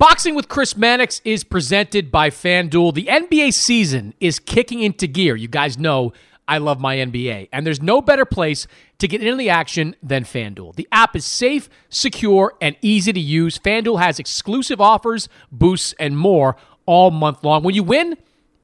Boxing with Chris Mannix is presented by FanDuel. The NBA season is kicking into gear. You guys know I love my NBA, and there's no better place to get into the action than FanDuel. The app is safe, secure, and easy to use. FanDuel has exclusive offers, boosts, and more all month long. When you win,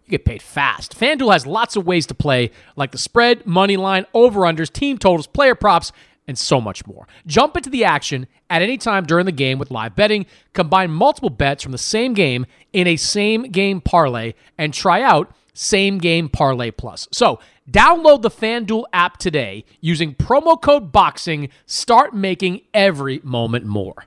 you get paid fast. FanDuel has lots of ways to play, like the spread, money line, over-unders, team totals, player props, and so much more. Jump into the action at any time during the game with live betting. Combine multiple bets from the same game in a same game parlay and try out same game parlay plus. So, download the FanDuel app today using promo code BOXING. Start making every moment more.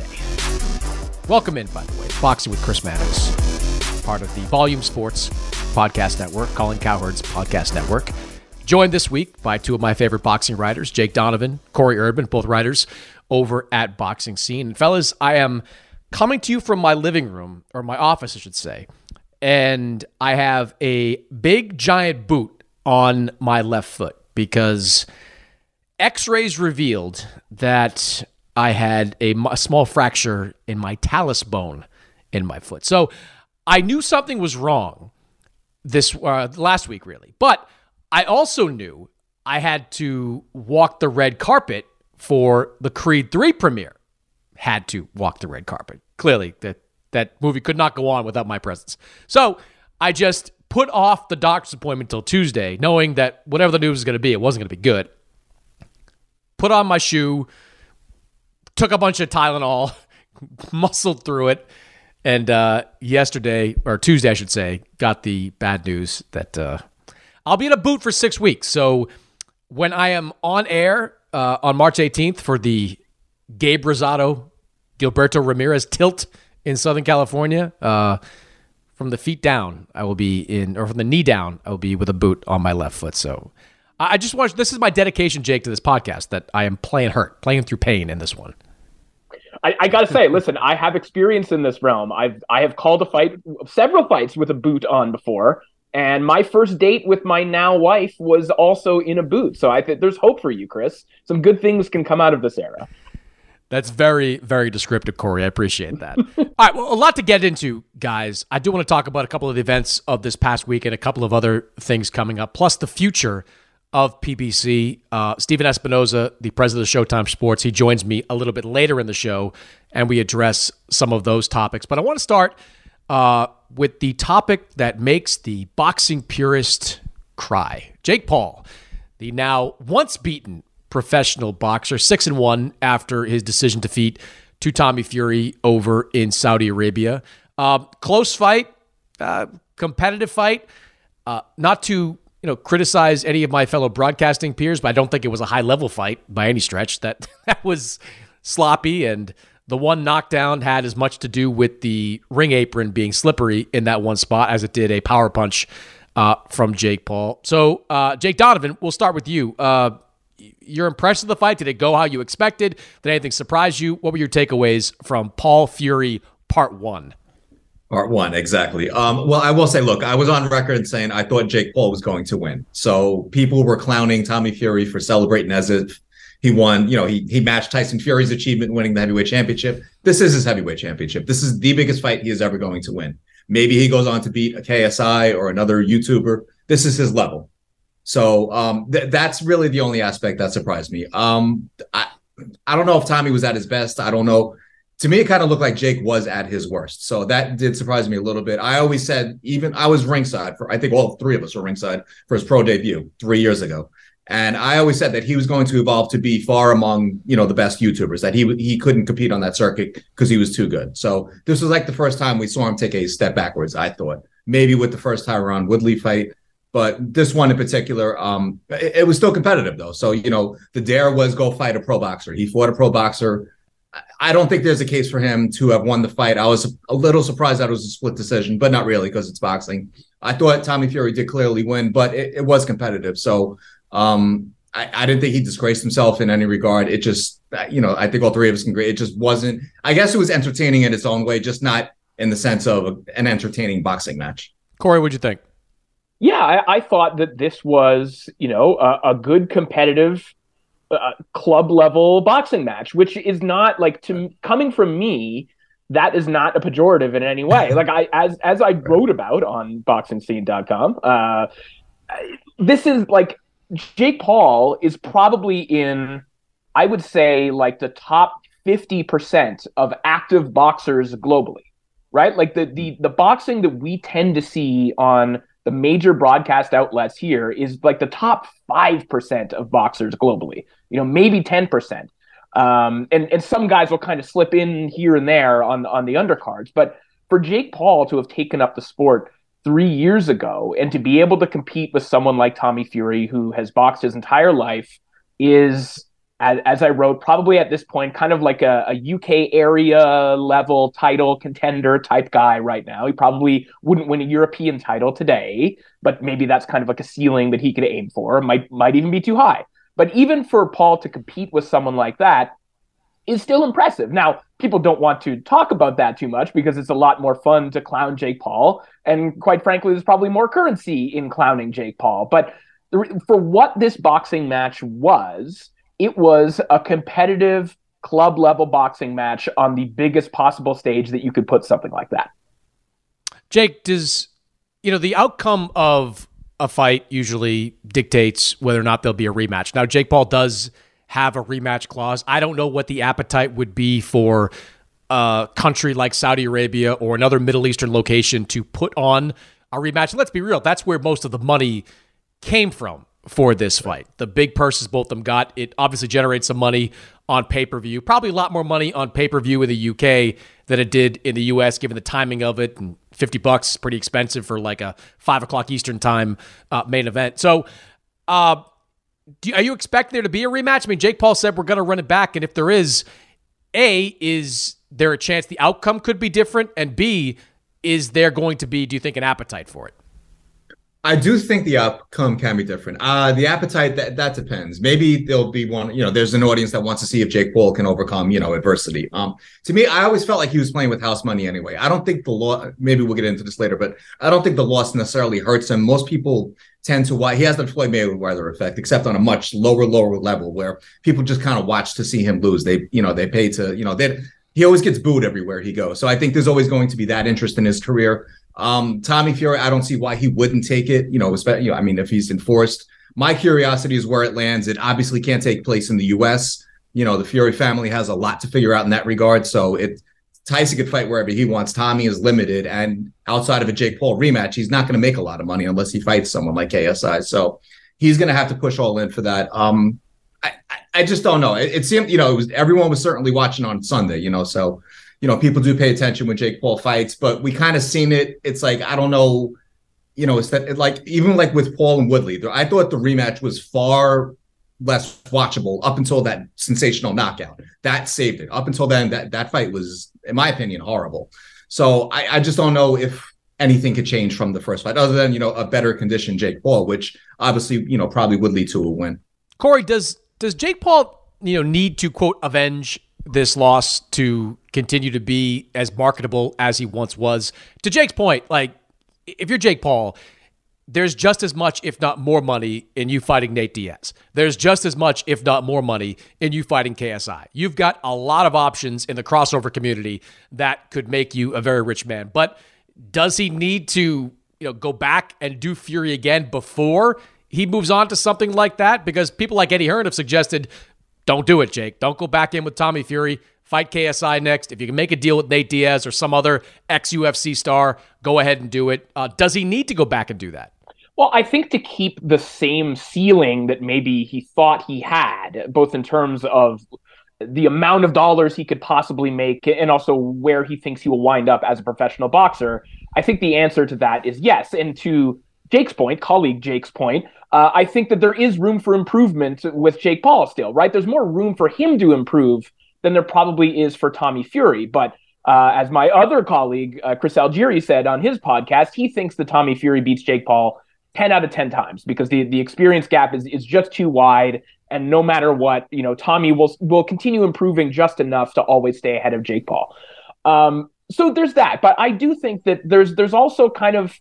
Welcome in, by the way. Boxing with Chris Mannix, part of the Volume Sports Podcast Network, Colin Cowherd's Podcast Network. Joined this week by two of my favorite boxing writers, Jake Donovan, Corey Erdman, both writers over at Boxing Scene. And fellas, I am coming to you from my living room, or my office, I should say, and I have a big giant boot on my left foot because x rays revealed that I had a, a small fracture in my talus bone in my foot. So I knew something was wrong this uh, last week, really. But I also knew I had to walk the red carpet for the Creed 3 premiere. Had to walk the red carpet. Clearly, that, that movie could not go on without my presence. So I just put off the doctor's appointment until Tuesday, knowing that whatever the news was going to be, it wasn't going to be good. Put on my shoe, took a bunch of Tylenol, muscled through it, and uh, yesterday or Tuesday, I should say, got the bad news that uh, I'll be in a boot for six weeks. So when I am on air uh, on March 18th for the Gabe Rosado, Gilberto Ramirez tilt in Southern California, uh, from the feet down, I will be in, or from the knee down, I will be with a boot on my left foot. So I just want this is my dedication, Jake, to this podcast that I am playing hurt, playing through pain in this one. I, I gotta say, listen, I have experience in this realm. I've I have called a fight, several fights with a boot on before, and my first date with my now wife was also in a boot. So I think there's hope for you, Chris. Some good things can come out of this era. That's very, very descriptive, Corey. I appreciate that. All right, well, a lot to get into, guys. I do want to talk about a couple of the events of this past week and a couple of other things coming up, plus the future of PBC. Uh, Stephen Espinoza, the president of Showtime Sports, he joins me a little bit later in the show, and we address some of those topics. But I want to start uh, with the topic that makes the boxing purist cry. Jake Paul, the now once beaten professional boxer, six and one after his decision defeat to Tommy Fury over in Saudi Arabia. Uh, close fight, uh, competitive fight. Uh, not to you know criticize any of my fellow broadcasting peers, but I don't think it was a high level fight by any stretch. That that was sloppy, and the one knockdown had as much to do with the ring apron being slippery in that one spot as it did a power punch uh, from Jake Paul. So, uh, Jake Donovan, we'll start with you. Uh, you're impressed with the fight. Did it go how you expected? Did anything surprise you? What were your takeaways from Paul Fury Part One? Part one, exactly. Um, well, I will say, look, I was on record saying I thought Jake Paul was going to win. So people were clowning Tommy Fury for celebrating as if he won. You know, he he matched Tyson Fury's achievement winning the heavyweight championship. This is his heavyweight championship. This is the biggest fight he is ever going to win. Maybe he goes on to beat a KSI or another YouTuber. This is his level. So um, th- that's really the only aspect that surprised me. Um, I I don't know if Tommy was at his best. I don't know to me, it kind of looked like Jake was at his worst. So that did surprise me a little bit. I always said, even I was ringside for, I think all three of us were ringside for his pro debut three years ago. And I always said that he was going to evolve to be far among, you know, the best YouTubers, that he he couldn't compete on that circuit because he was too good. So this was like the first time we saw him take a step backwards, I thought. Maybe with the first Tyron Woodley fight. But this one in particular, um, it, it was still competitive though. So, you know, the dare was go fight a pro boxer. He fought a pro boxer I don't think there's a case for him to have won the fight. I was a little surprised that it was a split decision, but not really because it's boxing. I thought Tommy Fury did clearly win, but it, it was competitive. So um, I, I, didn't think he disgraced himself in any regard. It just, you know, I think all three of us can agree. It just wasn't, I guess it was entertaining in its own way, just not in the sense of an entertaining boxing match. Corey, what'd you think? Yeah, I, I thought that this was, you know, a, a good competitive uh, club level boxing match, which is not like to coming from me. That is not a pejorative in any way. like I, as as I wrote about on boxingscene.com, uh, this is like Jake Paul is probably in, I would say, like the top fifty percent of active boxers globally. Right, like the the the boxing that we tend to see on the major broadcast outlets here is like the top 5% of boxers globally, you know, maybe 10%. Um, and, and some guys will kind of slip in here and there on, on the undercards. But for Jake Paul to have taken up the sport three years ago and to be able to compete with someone like Tommy Fury, who has boxed his entire life, is as, as I wrote, probably at this point, kind of like a, a, UK area level title contender type guy right now. He probably wouldn't win a European title today, but maybe that's kind of like a ceiling that he could aim for. Might might even be too high. But even for Paul to compete with someone like that is still impressive. Now, people don't want to talk about that too much because it's a lot more fun to clown Jake Paul, and quite frankly, there's probably more currency in clowning Jake Paul. But for what this boxing match was it was a competitive club level boxing match on the biggest possible stage that you could put something like that. Jake, does you know the outcome of a fight usually dictates whether or not there'll be a rematch. Now, Jake Paul does have a rematch clause. I don't know what the appetite would be for a country like Saudi Arabia or another Middle Eastern location to put on a rematch. Let's be real, that's where most of the money came from for this fight. The big purses both of them got. It obviously generates some money on pay per view. Probably a lot more money on pay per view in the UK than it did in the US, given the timing of it. And 50 bucks is pretty expensive for like a five o'clock Eastern time uh, main event. So, uh, do, are you expecting there to be a rematch? I mean, Jake Paul said we're going to run it back. And if there is, A, is there a chance the outcome could be different? And B, is there going to be, do you think, an appetite for it? I do think the outcome can be different. Uh, the appetite that that depends. Maybe there'll be one. You know, there's an audience that wants to see if Jake Paul can overcome you know adversity. Um, to me, I always felt like he was playing with house money anyway. I don't think the law. Maybe we'll get into this later, but I don't think the loss necessarily hurts him. Most people tend to why he has the Floyd Mayweather effect, except on a much lower lower level where people just kind of watch to see him lose. They you know they pay to you know they he always gets booed everywhere he goes. So I think there's always going to be that interest in his career. Um, Tommy Fury, I don't see why he wouldn't take it. You know, especially, you know, I mean, if he's enforced, my curiosity is where it lands. It obviously can't take place in the U.S. You know, the Fury family has a lot to figure out in that regard. So it Tyson could fight wherever he wants. Tommy is limited, and outside of a Jake Paul rematch, he's not going to make a lot of money unless he fights someone like KSI. So he's going to have to push all in for that. Um, I, I just don't know. It, it, seemed, you know, it was everyone was certainly watching on Sunday, you know, so you know, people do pay attention when Jake Paul fights, but we kind of seen it. It's like I don't know, you know, it's that like even like with Paul and Woodley, I thought the rematch was far less watchable up until that sensational knockout. That saved it. Up until then, that that fight was, in my opinion, horrible. So I, I just don't know if anything could change from the first fight, other than you know a better condition Jake Paul, which obviously you know probably would lead to a win. Corey, does does Jake Paul you know need to quote avenge this loss to continue to be as marketable as he once was? To Jake's point, like if you're Jake Paul, there's just as much, if not more money, in you fighting Nate Diaz. There's just as much, if not more money, in you fighting KSI. You've got a lot of options in the crossover community that could make you a very rich man. But does he need to, you know, go back and do Fury again before he moves on to something like that? Because people like Eddie Hearn have suggested, don't do it, Jake. Don't go back in with Tommy Fury. Fight KSI next. If you can make a deal with Nate Diaz or some other ex UFC star, go ahead and do it. Uh, does he need to go back and do that? Well, I think to keep the same ceiling that maybe he thought he had, both in terms of the amount of dollars he could possibly make and also where he thinks he will wind up as a professional boxer, I think the answer to that is yes. And to Jake's point, colleague Jake's point, uh, I think that there is room for improvement with Jake Paul still, right? There's more room for him to improve than there probably is for Tommy Fury. But uh, as my other colleague, uh, Chris Algieri, said on his podcast, he thinks that Tommy Fury beats Jake Paul 10 out of 10 times because the, the experience gap is, is just too wide. And no matter what, you know, Tommy will will continue improving just enough to always stay ahead of Jake Paul. Um, so there's that. But I do think that there's there's also kind of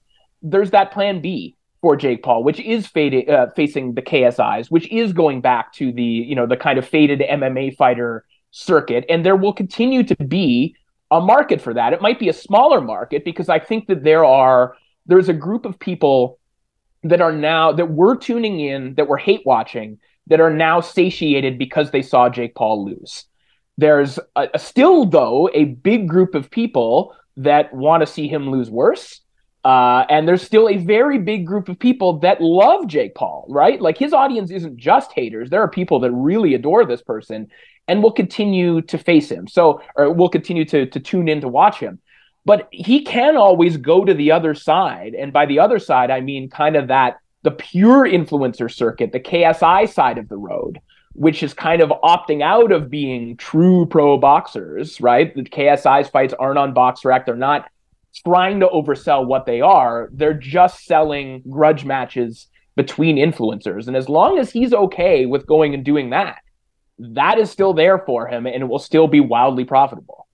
there's that plan B for Jake Paul, which is faded, uh, facing the KSIs, which is going back to the you know the kind of faded MMA fighter circuit, and there will continue to be a market for that. It might be a smaller market because I think that there are there's a group of people that are now that were tuning in, that were hate watching, that are now satiated because they saw Jake Paul lose. There's a, a still though a big group of people that want to see him lose worse. Uh, and there's still a very big group of people that love Jake Paul, right? Like his audience isn't just haters. There are people that really adore this person and will continue to face him. So, or will continue to, to tune in to watch him but he can always go to the other side. And by the other side, I mean kind of that the pure influencer circuit, the KSI side of the road, which is kind of opting out of being true pro boxers, right? The KSI's fights aren't on BoxRec. They're not trying to oversell what they are. They're just selling grudge matches between influencers. And as long as he's okay with going and doing that, that is still there for him and it will still be wildly profitable.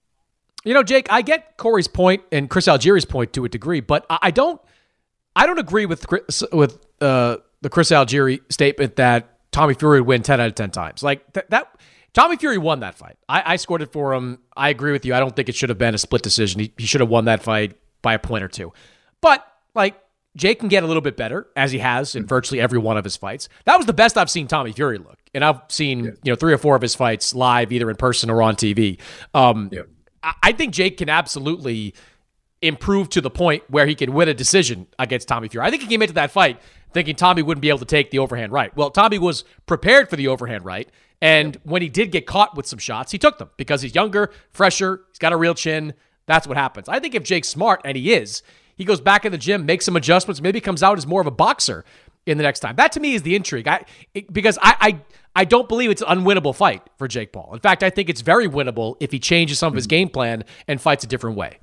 You know, Jake, I get Corey's point and Chris Algieri's point to a degree, but I don't, I don't agree with Chris, with uh, the Chris Algieri statement that Tommy Fury would win ten out of ten times. Like th- that, Tommy Fury won that fight. I, I, scored it for him. I agree with you. I don't think it should have been a split decision. He, he should have won that fight by a point or two. But like Jake can get a little bit better as he has in virtually every one of his fights. That was the best I've seen Tommy Fury look, and I've seen yeah. you know three or four of his fights live, either in person or on TV. Um, yeah. I think Jake can absolutely improve to the point where he can win a decision against Tommy Fury. I think he came into that fight thinking Tommy wouldn't be able to take the overhand right. Well, Tommy was prepared for the overhand right. And when he did get caught with some shots, he took them because he's younger, fresher, he's got a real chin. That's what happens. I think if Jake's smart, and he is, he goes back in the gym, makes some adjustments, maybe comes out as more of a boxer in the next time. That to me is the intrigue. I it, because I, I I don't believe it's an unwinnable fight for Jake Paul. In fact, I think it's very winnable if he changes some of his hmm. game plan and fights a different way.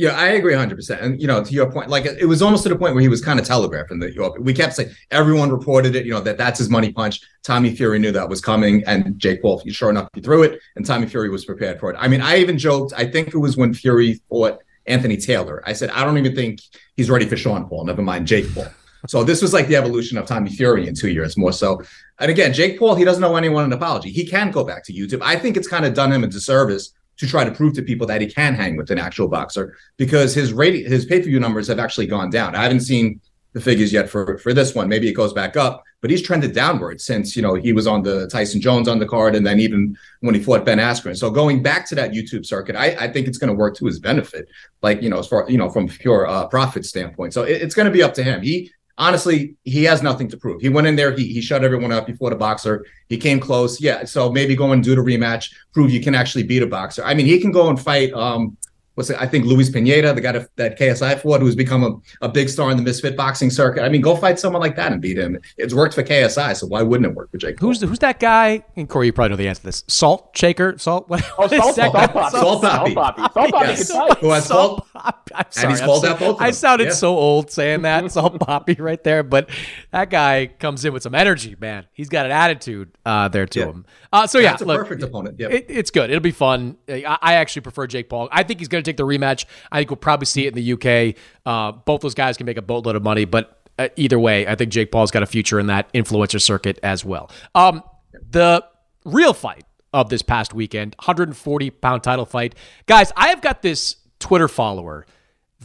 Yeah, I agree 100%. And, you know, to your point, like it was almost to the point where he was kind of telegraphing that we kept saying everyone reported it, you know, that that's his money punch. Tommy Fury knew that was coming. And Jake Paul, sure enough, he threw it. And Tommy Fury was prepared for it. I mean, I even joked, I think it was when Fury fought Anthony Taylor. I said, I don't even think he's ready for Sean Paul, never mind Jake Paul. So this was like the evolution of Tommy Fury in two years more so. And again, Jake Paul, he doesn't owe anyone an apology. He can go back to YouTube. I think it's kind of done him a disservice to try to prove to people that he can hang with an actual boxer because his rating, his pay-per-view numbers have actually gone down. I haven't seen the figures yet for for this one. Maybe it goes back up, but he's trended downward since you know he was on the Tyson Jones on the card, and then even when he fought Ben Askren. So going back to that YouTube circuit, I, I think it's going to work to his benefit. Like you know, as far you know from pure uh, profit standpoint. So it, it's going to be up to him. He honestly, he has nothing to prove. He went in there, he, he shut everyone up before the boxer. He came close. Yeah. So maybe go and do the rematch, prove you can actually beat a boxer. I mean, he can go and fight um what's it? I think Luis Pineda, the guy that KSI fought, who's become a, a big star in the misfit boxing circuit. I mean, go fight someone like that and beat him. It's worked for KSI, so why wouldn't it work for Jake? Paul? Who's who's that guy? And Corey, you probably know the answer to this. Salt shaker, salt. What, oh, salt, salt, salt, Papi. salt Papi. Salt Papi. Salt Papi. Yes. Salt Who has salt? I'm sorry. And he's called out both. I sounded yeah. so old saying that salt Papi right there, but that guy comes in with some energy, man. He's got an attitude uh, there to yeah. him. Uh, so yeah, That's a look, perfect opponent. Yep. It, it's good. It'll be fun. I, I actually prefer Jake Paul. I think he's going to take the rematch. I think we'll probably see it in the UK. Uh, both those guys can make a boatload of money, but uh, either way, I think Jake Paul's got a future in that influencer circuit as well. Um, the real fight of this past weekend, 140 pound title fight, guys. I have got this Twitter follower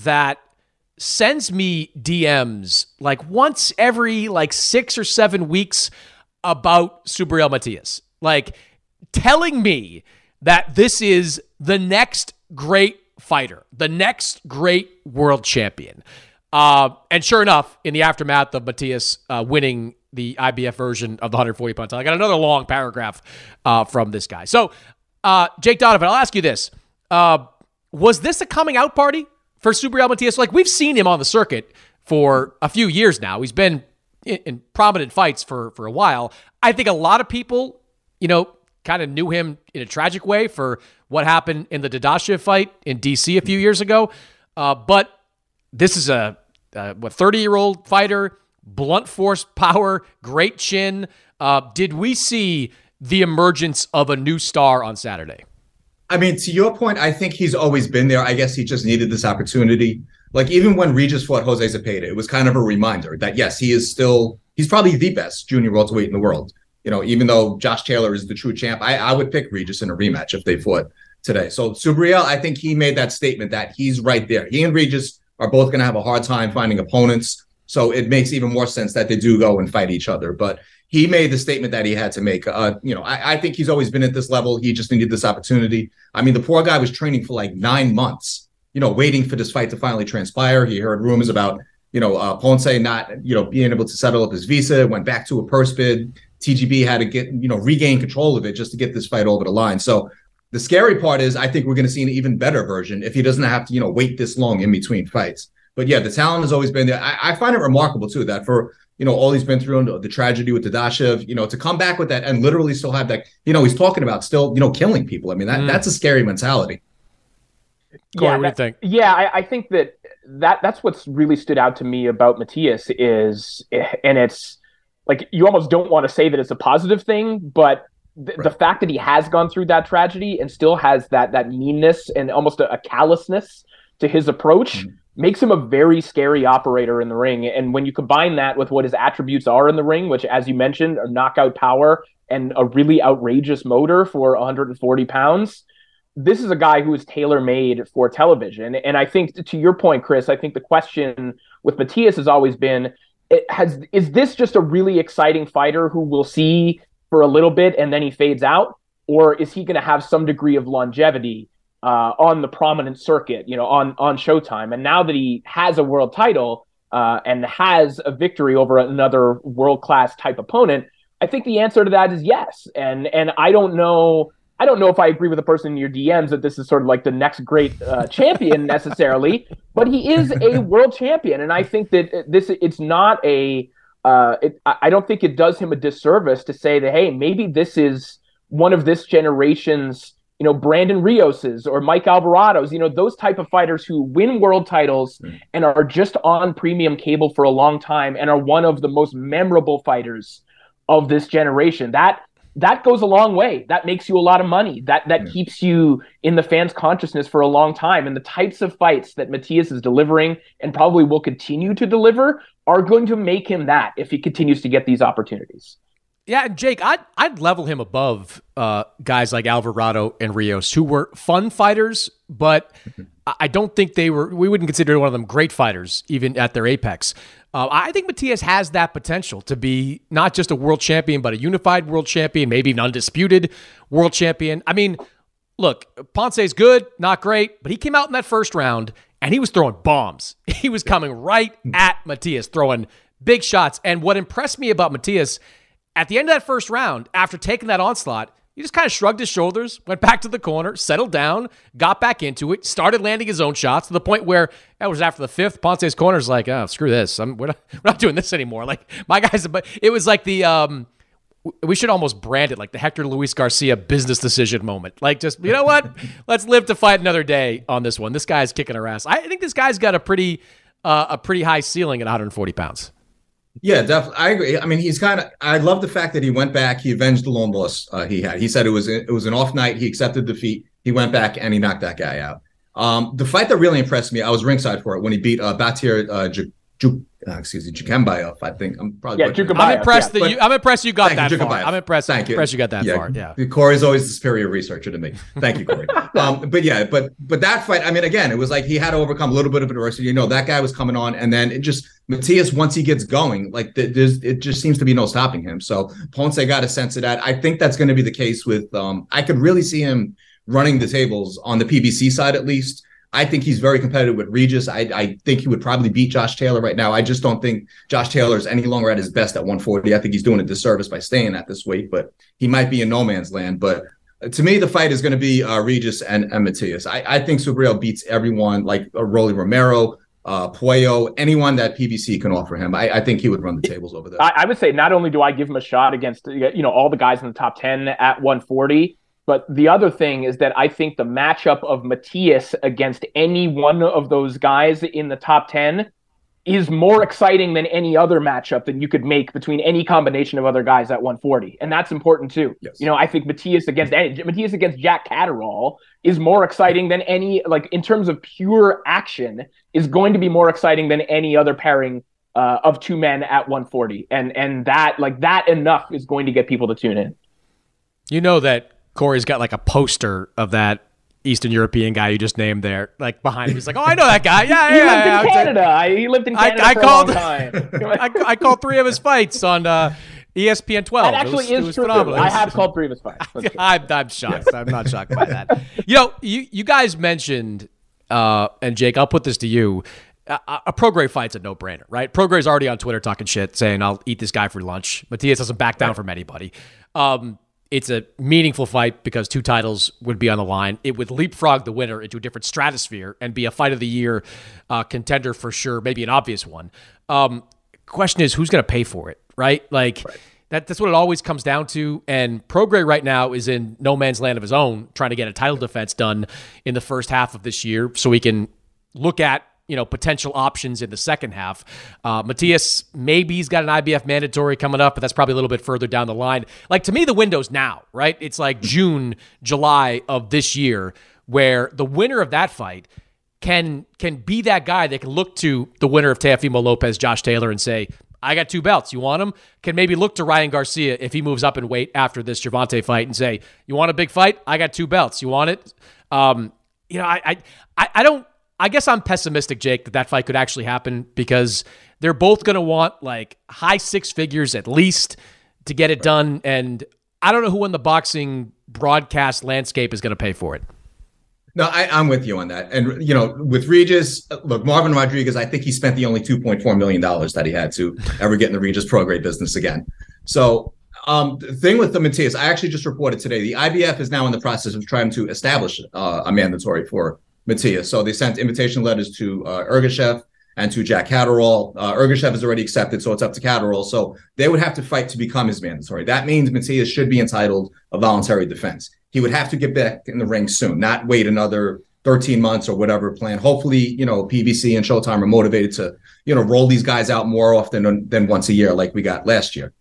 that sends me DMs like once every like six or seven weeks about Subriel Matias, like telling me that this is the next great fighter, the next great world champion. Uh, and sure enough, in the aftermath of Matias uh, winning the IBF version of the 140 pound title, I got another long paragraph uh, from this guy. So, uh, Jake Donovan, I'll ask you this: uh, Was this a coming out party for Subriel Matias? Like we've seen him on the circuit for a few years now. He's been in, in prominent fights for for a while. I think a lot of people, you know, kind of knew him in a tragic way for what happened in the Dadashev fight in DC a few years ago. Uh, but this is a, a what 30 year old fighter, blunt force power, great chin. Uh, did we see the emergence of a new star on Saturday? I mean, to your point, I think he's always been there. I guess he just needed this opportunity. Like even when Regis fought Jose Zepeda, it was kind of a reminder that yes, he is still he's probably the best junior welterweight in the world you know, even though Josh Taylor is the true champ, I, I would pick Regis in a rematch if they fought today. So Subriel, I think he made that statement that he's right there. He and Regis are both going to have a hard time finding opponents. So it makes even more sense that they do go and fight each other. But he made the statement that he had to make. Uh, you know, I, I think he's always been at this level. He just needed this opportunity. I mean, the poor guy was training for like nine months, you know, waiting for this fight to finally transpire. He heard rumors about, you know, uh, Ponce not, you know, being able to settle up his visa, went back to a purse bid. TGB had to get, you know, regain control of it just to get this fight over the line. So the scary part is I think we're going to see an even better version if he doesn't have to, you know, wait this long in between fights. But yeah, the talent has always been there. I, I find it remarkable too that for you know all he's been through and the tragedy with the Dadashev, you know, to come back with that and literally still have that, you know, he's talking about still, you know, killing people. I mean, that mm. that's a scary mentality. Corey, yeah, what do you think? Yeah, I, I, think that that that's what's really stood out to me about Matias is, and it's like you almost don't want to say that it's a positive thing, but th- right. the fact that he has gone through that tragedy and still has that that meanness and almost a, a callousness to his approach mm-hmm. makes him a very scary operator in the ring. And when you combine that with what his attributes are in the ring, which, as you mentioned, are knockout power and a really outrageous motor for 140 pounds. This is a guy who is tailor made for television. And I think, to your point, Chris, I think the question with Matias has always been it has is this just a really exciting fighter who we'll see for a little bit and then he fades out? Or is he going to have some degree of longevity uh, on the prominent circuit you know on on showtime? And now that he has a world title uh, and has a victory over another world class type opponent i think the answer to that is yes. And and i don't know I don't know if I agree with the person in your DMs that this is sort of like the next great uh, champion necessarily, but he is a world champion, and I think that this it's not a. Uh, it, I don't think it does him a disservice to say that hey, maybe this is one of this generation's you know Brandon Rios's or Mike Alvarado's, you know those type of fighters who win world titles mm. and are just on premium cable for a long time and are one of the most memorable fighters of this generation. That that goes a long way. That makes you a lot of money. That that yeah. keeps you in the fans' consciousness for a long time. And the types of fights that Matias is delivering and probably will continue to deliver are going to make him that if he continues to get these opportunities. Yeah, Jake, I'd I'd level him above uh, guys like Alvarado and Rios, who were fun fighters, but I don't think they were. We wouldn't consider one of them great fighters, even at their apex. Uh, I think Matias has that potential to be not just a world champion, but a unified world champion, maybe an undisputed world champion. I mean, look, Ponce's good, not great, but he came out in that first round and he was throwing bombs. He was coming right at Matias, throwing big shots. And what impressed me about Matias at the end of that first round, after taking that onslaught, he just kind of shrugged his shoulders, went back to the corner, settled down, got back into it, started landing his own shots to the point where that was after the fifth. Ponce's corner's like, oh, screw this. I'm, we're, not, we're not doing this anymore. Like, my guys, but it was like the, um, we should almost brand it like the Hector Luis Garcia business decision moment. Like, just, you know what? Let's live to fight another day on this one. This guy's kicking our ass. I think this guy's got a pretty, uh, a pretty high ceiling at 140 pounds. Yeah, definitely. I agree. I mean, he's kind of. I love the fact that he went back. He avenged the lone loss uh, he had. He said it was it was an off night. He accepted defeat. He went back and he knocked that guy out. Um, the fight that really impressed me, I was ringside for it when he beat uh, Batyr uh, J- J- uh, excuse me, Jukembayev. I think I'm probably. Yeah, butchering. I'm impressed yeah, that you. I'm impressed you got that you, far. I'm impressed. Thank you. Impressed you got that yeah, far. Yeah. Corey's always the superior researcher to me. Thank you, Corey. um, but yeah, but but that fight. I mean, again, it was like he had to overcome a little bit of adversity. You know, that guy was coming on, and then it just Matias once he gets going, like there's it just seems to be no stopping him. So Ponce got a sense of that. I think that's going to be the case with. Um, I could really see him running the tables on the PBC side at least. I think he's very competitive with Regis. I, I, think he would probably beat Josh Taylor right now. I just don't think Josh Taylor is any longer at his best at 140. I think he's doing a disservice by staying at this weight, but he might be in no man's land. But to me, the fight is going to be uh, Regis and, and Matias. I, I think Subriel beats everyone like uh, Rolly Romero, uh, Puello, anyone that PBC can offer him. I, I think he would run the tables over there. I, I would say not only do I give him a shot against you know all the guys in the top 10 at 140, but the other thing is that I think the matchup of Matias against any one of those guys in the top 10 is more exciting than any other matchup that you could make between any combination of other guys at 140. And that's important too. Yes. You know, I think Matias against any, Matias against Jack Catterall is more exciting than any like in terms of pure action is going to be more exciting than any other pairing uh, of two men at 140. And and that like that enough is going to get people to tune in. You know that Corey's got like a poster of that Eastern European guy you just named there, like behind him. He's like, "Oh, I know that guy. Yeah, he yeah, lived yeah, in Canada. I, he lived in Canada I, I for called, a long time. I, I, called three of his fights on uh, ESPN 12. That actually it was, is it true. phenomenal. I have called three of his fights. I'm, I'm shocked. I'm not shocked by that. You know, you you guys mentioned, uh, and Jake, I'll put this to you. A, a Prograis fight's a no-brainer, right? Prograis's already on Twitter talking shit, saying I'll eat this guy for lunch. Matias doesn't back down from anybody. Um, it's a meaningful fight because two titles would be on the line. It would leapfrog the winner into a different stratosphere and be a fight of the year uh, contender for sure, maybe an obvious one. Um, question is, who's going to pay for it, right? Like Right. that, that's what it always comes down to. And Prograis right now is in no man's land of his own, trying to get a title defense done in the first half of this year, so he can look at you know potential options in the second half. Uh, Matias maybe he's got an IBF mandatory coming up, but that's probably a little bit further down the line. Like to me, the window's now, right? It's like June, July of this year, where the winner of that fight can can be that guy that can look to the winner of Teofimo Lopez, Josh Taylor, and say, I got two belts. You want them? Can maybe look to Ryan Garcia if he moves up in weight after this Gervonta fight and say, You want a big fight? I got two belts. You want it? Um, you know, I, I I don't I guess I'm pessimistic, Jake, that that fight could actually happen because they're both going to want like high six figures at least to get it done. And I don't know who in the boxing broadcast landscape is going to pay for it. No, I, I'm with you on that. And you know, with Regis, look, Marvin Rodriguez, I think he spent the only 2.4 million dollars that he had to ever get in the Regis Prograis business again. So um, the thing with the Matias, I actually just reported today, the IBF is now in the process of trying to establish uh, a mandatory for Matias. So they sent invitation letters to uh, Ergashev and to Jack Catterall. Uh, Ergashev has already accepted, so it's up to Catterall. So they would have to fight to become his mandatory. That means Matias should be entitled a voluntary defense. He would have to get back in the ring soon, not wait another 13 months or whatever plan. Hopefully, you know, PBC and Showtime are motivated to, you know, roll these guys out more often than, than once a year like we got last year.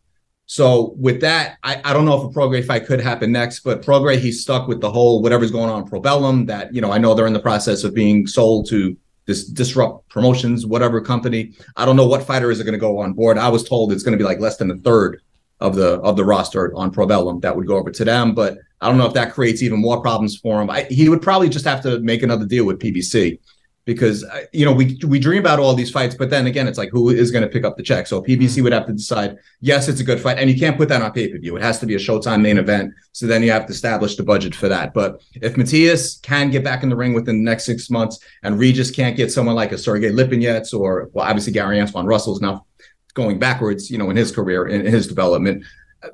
So with that, I, I don't know if a Prograis fight could happen next, but Prograis, he's stuck with the whole whatever's going on Probellum that, you know, I know they're in the process of being sold to this disrupt promotions, whatever company. I don't know what fighters are going to go on board. I was told it's going to be like less than a third of the of the roster on Probellum that would go over to them, but I don't know if that creates even more problems for him. I, he would probably just have to make another deal with PBC because you know we we dream about all these fights, but then again, it's like who is going to pick up the check? So PBC mm-hmm. would have to decide. Yes, it's a good fight, and you can't put that on pay per view. It has to be a Showtime main event. So then you have to establish the budget for that. But if Matias can get back in the ring within the next six months, and Regis can't get someone like a Sergey Lipinets or well, obviously Gary Antuanne Russell's now going backwards, you know, in his career, in, in his development.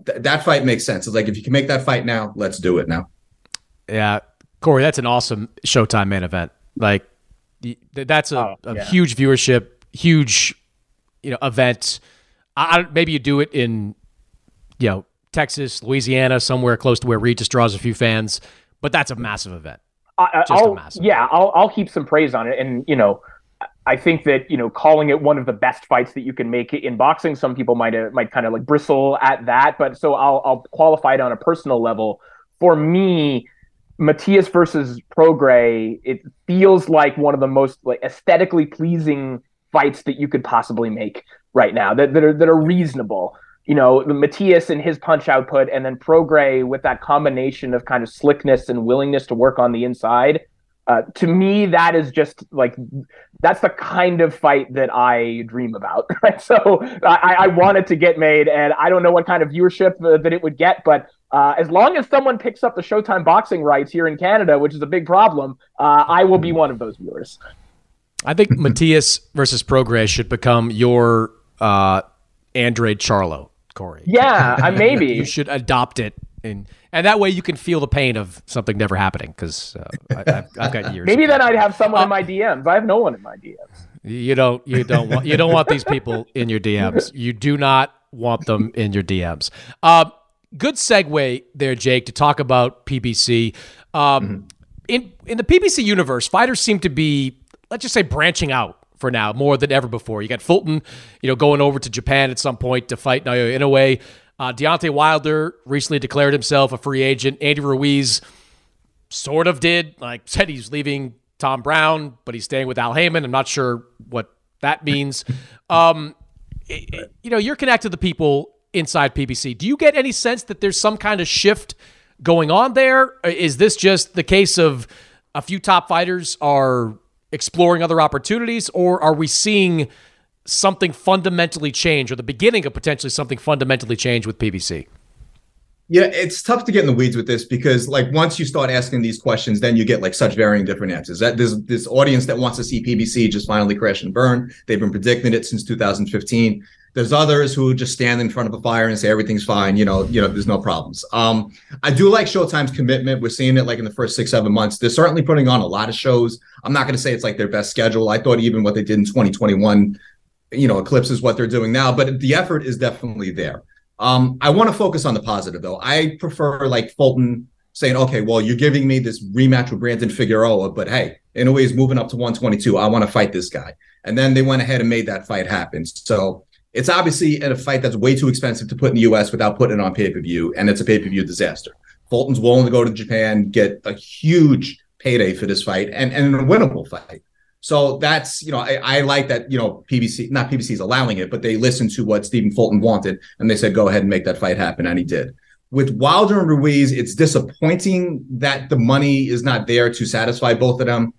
Th- that fight makes sense. It's like if you can make that fight now, let's do it now. Yeah, Corey, that's an awesome Showtime main event. Like that's a, oh, a yeah. huge viewership, huge, you know, event. I, maybe you do it in, you know, Texas, Louisiana, somewhere close to where Regis draws a few fans, but that's a massive event. I, will yeah, I'll I'll keep some praise on it, and you know, I think that you know, calling it one of the best fights that you can make in boxing, some people might uh, might kind of like bristle at that, but so I'll I'll qualify it on a personal level. For me, Matias versus Prograis, it feels like one of the most like aesthetically pleasing fights that you could possibly make right now that, that are that are reasonable you know, Matias and his punch output, and then Prograis with that combination of kind of slickness and willingness to work on the inside. Uh, to me, that is just like that's the kind of fight that I dream about. Right? So I, I want it to get made, and I don't know what kind of viewership uh, that it would get, but uh, as long as someone picks up the Showtime boxing rights here in Canada, which is a big problem, uh, I will be one of those viewers. I think Matias versus Prograis should become your uh, Andrade Charlo. Corey. Yeah, I maybe you should adopt it, and and that way you can feel the pain of something never happening. Because uh, I've, I've, got years. maybe then I'd have someone uh, in my DMs. I have no one in my DMs. You don't. You don't want. You don't want these people in your DMs. You do not want them in your DMs. Uh, good segue there, Jake, to talk about PBC. Um, mm-hmm. In in the PBC universe, fighters seem to be, let's just say, branching out for now more than ever before. You got Fulton, you know, going over to Japan at some point to fight Naoya Inoue. Uh, Deontay Wilder recently declared himself a free agent. Andy Ruiz sort of did, like said he's leaving Tom Brown, but he's staying with Al Haymon. I'm not sure what that means. Um, it, you know, you're connected to the people inside PBC. Do you get any sense that there's some kind of shift going on there? Is this just the case of a few top fighters are exploring other opportunities, or are we seeing something fundamentally change or the beginning of potentially something fundamentally change with PBC? Yeah, it's tough to get in the weeds with this because like once you start asking these questions, then you get like such varying different answers. That there's this audience that wants to see PBC just finally crash and burn. They've been predicting it since 2015. There's others who just stand in front of a fire and say everything's fine. You know, you know, there's no problems. Um, I do like Showtime's commitment. We're seeing it like in the first six, seven months. They're certainly putting on a lot of shows. I'm not going to say it's like their best schedule. I thought even what they did in 2021, you know, eclipses what they're doing now. But the effort is definitely there. Um, I want to focus on the positive though. I prefer like Fulton saying, okay, well, you're giving me this rematch with Brandon Figueroa, but hey, in a way is moving up to 122. I want to fight this guy. And then they went ahead and made that fight happen. So it's obviously in a fight that's way too expensive to put in the US without putting it on pay per view, and it's a pay per view disaster. Fulton's willing to go to Japan, get a huge payday for this fight, and, and a winnable fight. So that's, you know, I, I like that, you know, PBC, not PBC is allowing it, but they listened to what Stephen Fulton wanted and they said, go ahead and make that fight happen. And he did. With Wilder and Ruiz, it's disappointing that the money is not there to satisfy both of them.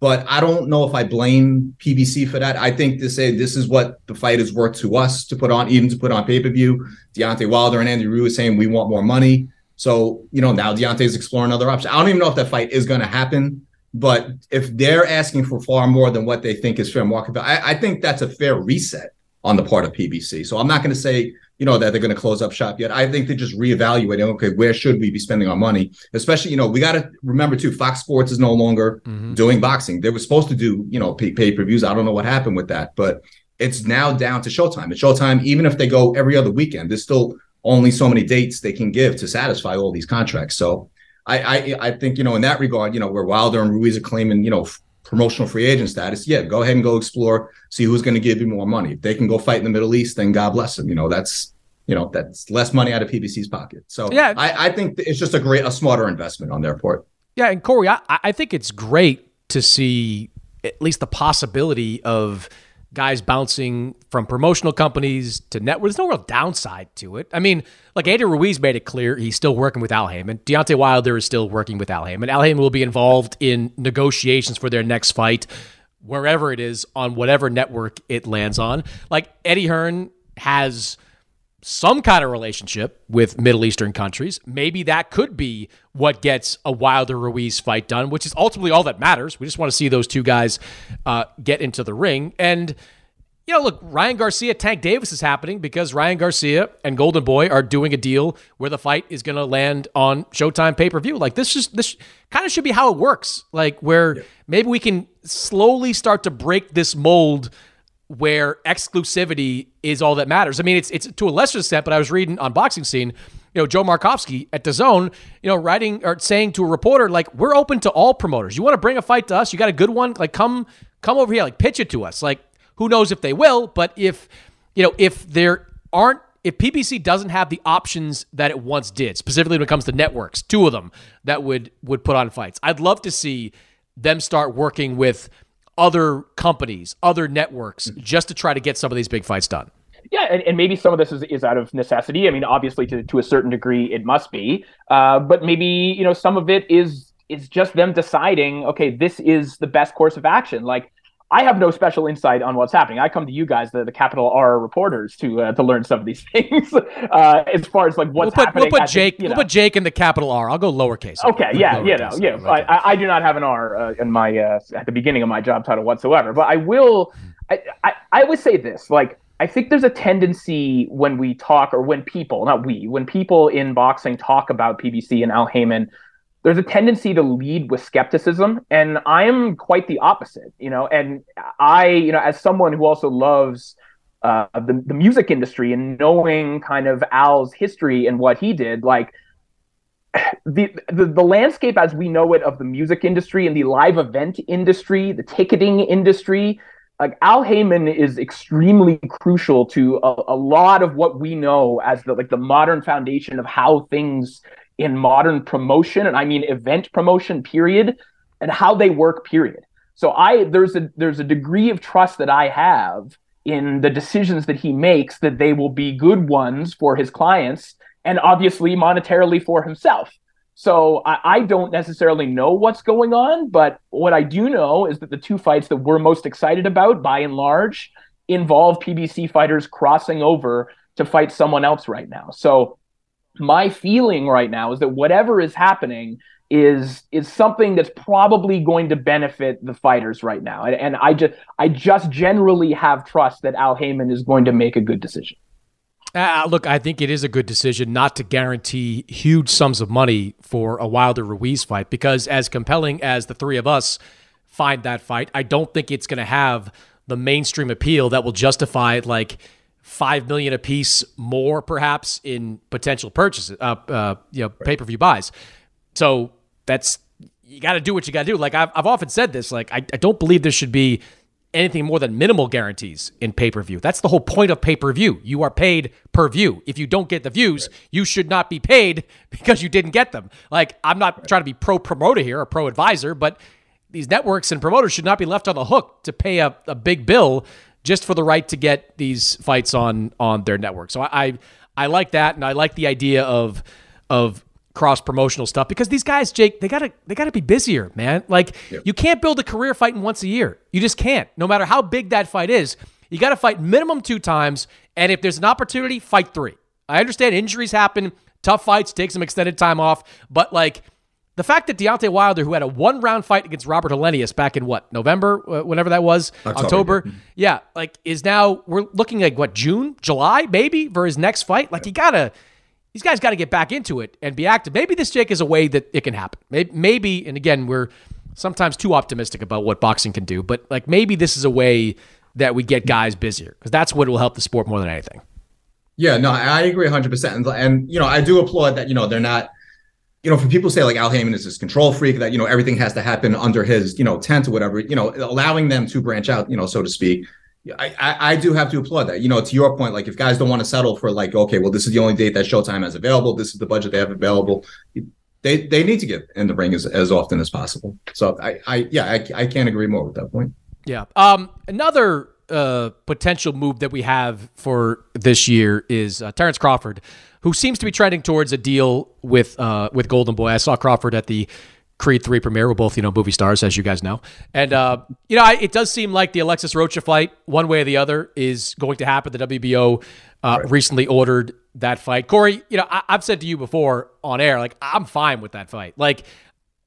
But I don't know if I blame PBC for that. I think to say this is what the fight is worth to us to put on, even to put on pay per view. Deontay Wilder and Andy Ruiz saying we want more money. So, you know, now Deontay's exploring other options. I don't even know if that fight is going to happen. But if they're asking for far more than what they think is fair market value, I, I think that's a fair reset on the part of PBC. So I'm not going to say you know, that they're going to close up shop yet. I think they're just reevaluating, okay, where should we be spending our money? Especially, you know, we got to remember too, Fox Sports is no longer mm-hmm. doing boxing. They were supposed to do, you know, pay, pay per views. I don't know what happened with that, but it's now down to Showtime. At Showtime, even if they go every other weekend, there's still only so many dates they can give to satisfy all these contracts. So I, I, I think, you know, in that regard, you know, where Wilder and Ruiz are claiming, you know, promotional free agent status, yeah, go ahead and go explore, see who's going to give you more money. If they can go fight in the Middle East, then God bless them. You know, that's you know that's less money out of PBC's pocket. So yeah, I, I think it's just a great, a smarter investment on their part. Yeah, and Corey, I, I think it's great to see at least the possibility of guys bouncing from promotional companies to network. There's no real downside to it. I mean, like Andy Ruiz made it clear he's still working with Al Haymon. Deontay Wilder is still working with Al Haymon. Al Haymon will be involved in negotiations for their next fight, wherever it is, on whatever network it lands on. Like Eddie Hearn has some kind of relationship with Middle Eastern countries. Maybe that could be what gets a Wilder Ruiz fight done, which is ultimately all that matters. We just want to see those two guys uh, get into the ring. And you know, look, Ryan Garcia, Tank Davis is happening because Ryan Garcia and Golden Boy are doing a deal where the fight is going to land on Showtime pay per view. Like this, just this kind of should be how it works. Like where yeah. maybe we can slowly start to break this mold where exclusivity is all that matters. I mean, it's it's to a lesser extent, but I was reading on Boxing Scene, you know, Joe Markovsky at the Zone, you know, writing or saying to a reporter like, "We're open to all promoters. You want to bring a fight to us? You got a good one? Like, come come over here, like pitch it to us. Like, who knows if they will? But if you know, if there aren't if PBC doesn't have the options that it once did, specifically when it comes to networks, two of them that would would put on fights, I'd love to see them start working with other companies, other networks, just to try to get some of these big fights done. Yeah, and, and maybe some of this is, is out of necessity. I mean, obviously, to, to a certain degree, it must be. Uh, but maybe you know some of it is is just them deciding, okay, this is the best course of action. Like I have no special insight on what's happening. I come to you guys, the, the capital R reporters, to uh, to learn some of these things. uh, as far as like what's we'll put, happening. We'll put Jake. The, know. We'll put Jake in the capital R. I'll go lowercase. Okay. Yeah. You know. Yeah. I, I, do not have an R uh, in my uh, at the beginning of my job title whatsoever. But I will. I, I I would say this like I think there's a tendency when we talk, or when people, not we, when people in boxing talk about PBC and Al Haymon, there's a tendency to lead with skepticism, and I am quite the opposite. You know, and I, you know, as someone who also loves uh, the the music industry and knowing kind of Al's history and what he did, like. The, the the landscape as we know it of the music industry and the live event industry, the ticketing industry, like Al Haymon is extremely crucial to a, a, lot of what we know as the like the modern foundation of how things in modern promotion and I mean event promotion period and how they work period. So I there's a there's a degree of trust that I have in the decisions that he makes that they will be good ones for his clients and obviously monetarily for himself. So I, I, don't necessarily know what's going on, but what I do know is that the two fights that we're most excited about, by and large, involve PBC fighters crossing over to fight someone else right now. So my feeling right now is that whatever is happening is is something that's probably going to benefit the fighters right now. And, and I just I just generally have trust that Al Haymon is going to make a good decision. Uh, look, I think it is a good decision not to guarantee huge sums of money for a Wilder Ruiz fight because, as compelling as the three of us find that fight, I don't think it's going to have the mainstream appeal that will justify like five million a piece more, perhaps in potential purchases, uh, uh, you know, pay per view buys. So that's you got to do what you got to do. Like I've, I've often said this, like I, I don't believe there should be anything more than minimal guarantees in pay per view. That's the whole point of pay per view. You are paid per view. If you don't get the views, right. you should not be paid because you didn't get them. Like, I'm not right. trying to be pro promoter here or pro advisor, but these networks and promoters should not be left on the hook to pay a, a big bill just for the right to get these fights on on their network. So I, I I like that, and I like the idea of of cross promotional stuff because these guys, Jake, they gotta they gotta be busier, man. Like yep. you can't build a career fighting once a year. You just can't. No matter how big that fight is, you got to fight minimum two times, and if there's an opportunity, fight three. I understand injuries happen, tough fights, take some extended time off, but like. The fact that Deontay Wilder, who had a one round fight against Robert Helenius back in what, November, uh, whenever that was, October, October yeah, like is now, we're looking like what, June, July, maybe for his next fight? Like, you gotta, these guys got to get back into it and be active. Maybe this Jake is a way that it can happen. Maybe, and again, we're sometimes too optimistic about what boxing can do, but like maybe this is a way that we get guys busier because that's what will help the sport more than anything. Yeah, no, I agree 100%. And, and, you know, I do applaud that, you know, they're not, you know, for people say like Al Haymon is this control freak that, you know, everything has to happen under his, you know, tent or whatever, you know, allowing them to branch out, you know, so to speak I, I, do have to applaud that. You know, to your point, like if guys don't want to settle for like, okay, well, this is the only date that Showtime has available. This is the budget they have available. They they need to get in the ring as, as often as possible. So I, I yeah, I, I can't agree more with that point. Yeah. Um. Another uh potential move that we have for this year is uh, Terrence Crawford, who seems to be trending towards a deal with uh with Golden Boy. I saw Crawford at the Creed 3 premiere. We're both, you know, movie stars, as you guys know. And, uh, you know, it does seem like the Alexis Rocha fight, one way or the other, is going to happen. The WBO uh, right. recently ordered that fight. Corey, you know, I- have said to you before on air, like, I'm fine with that fight. Like,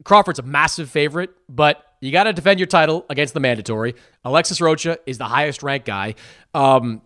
Crawford's a massive favorite, but you got to defend your title against the mandatory. Alexis Rocha is the highest ranked guy. Um,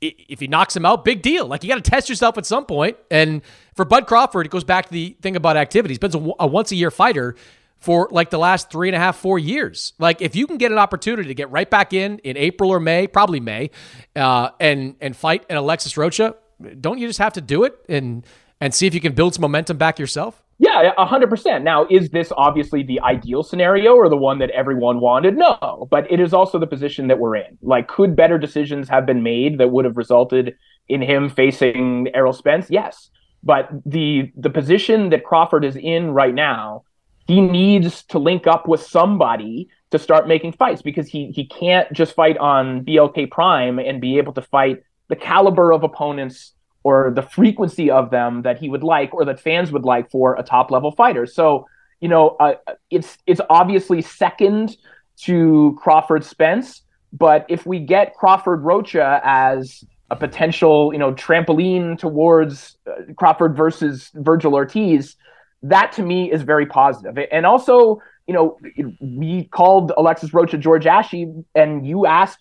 if he knocks him out, big deal. Like you got to test yourself at some point. And for Bud Crawford, it goes back to the thing about activity. He's been a, a once a year fighter for like the last three and a half, four years. Like if you can get an opportunity to get right back in in April or May, probably May, uh, and and fight an Alexis Rocha, don't you just have to do it and and see if you can build some momentum back yourself? Yeah, hundred percent. Now, is this obviously the ideal scenario or the one that everyone wanted? No, but it is also the position that we're in. Like, could better decisions have been made that would have resulted in him facing Errol Spence? Yes, but the the position that Crawford is in right now, he needs to link up with somebody to start making fights because he he can't just fight on BLK Prime and be able to fight the caliber of opponents or the frequency of them that he would like or that fans would like for a top level fighter. So, you know, uh, it's it's obviously second to Crawford Spence, but if we get Crawford Rocha as a potential, you know, trampoline towards uh, Crawford versus Virgil Ortiz, that to me is very positive. And also, you know, we called Alexis Rocha George Ashie, and you asked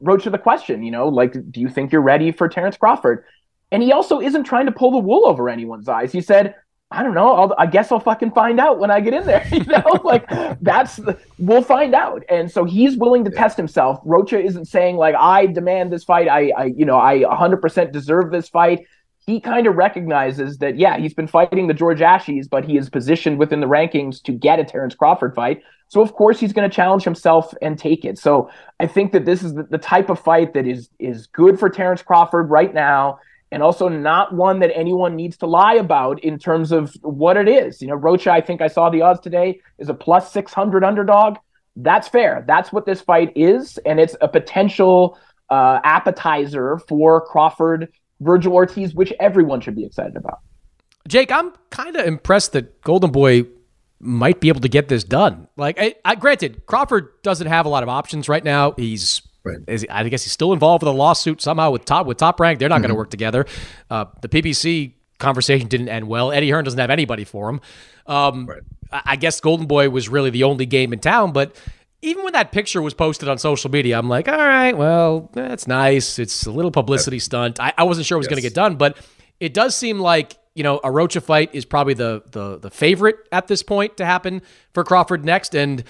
Rocha the question, you know, like, do you think you're ready for Terrence Crawford? And he also isn't trying to pull the wool over anyone's eyes. He said, I don't know. I'll, i guess I'll fucking find out when I get in there. You know, like that's the, we'll find out. And so he's willing to test himself. Rocha isn't saying like I demand this fight. I, I you know, I 100% deserve this fight. He kind of recognizes that yeah, he's been fighting the George Ashies, but he is positioned within the rankings to get a Terrence Crawford fight. So of course he's going to challenge himself and take it. So I think that this is the, the type of fight that is is good for Terrence Crawford right now and also not one that anyone needs to lie about in terms of what it is. You know, Rocha, I think I saw the odds today, is a plus 600 underdog. That's fair. That's what this fight is. And it's a potential uh, appetizer for Crawford, Virgil Ortiz, which everyone should be excited about. Jake, I'm kind of impressed that Golden Boy might be able to get this done. Like, I, I, granted, Crawford doesn't have a lot of options right now. He's Right. Is, I guess he's still involved with a lawsuit somehow with top with Top Rank. They're not mm-hmm. going to work together. Uh, the PBC conversation didn't end well. Eddie Hearn doesn't have anybody for him. Um, right. I, I guess Golden Boy was really the only game in town, but even when that picture was posted on social media, I'm like, all right, well, that's nice. It's a little publicity stunt. I, I wasn't sure it was yes. going to get done, but it does seem like you know a Rocha fight is probably the the the favorite at this point to happen for Crawford next, and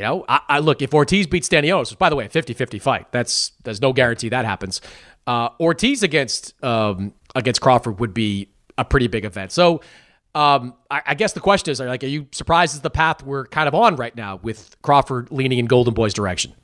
you know, I, I look if Ortiz beats Stanionis, by the way, a 50-50 fight. That's there's no guarantee that happens. Uh, Ortiz against um, against Crawford would be a pretty big event. So um, I, I, guess the question is, like, are you surprised at the path we're kind of on right now with Crawford leaning in Golden Boy's direction?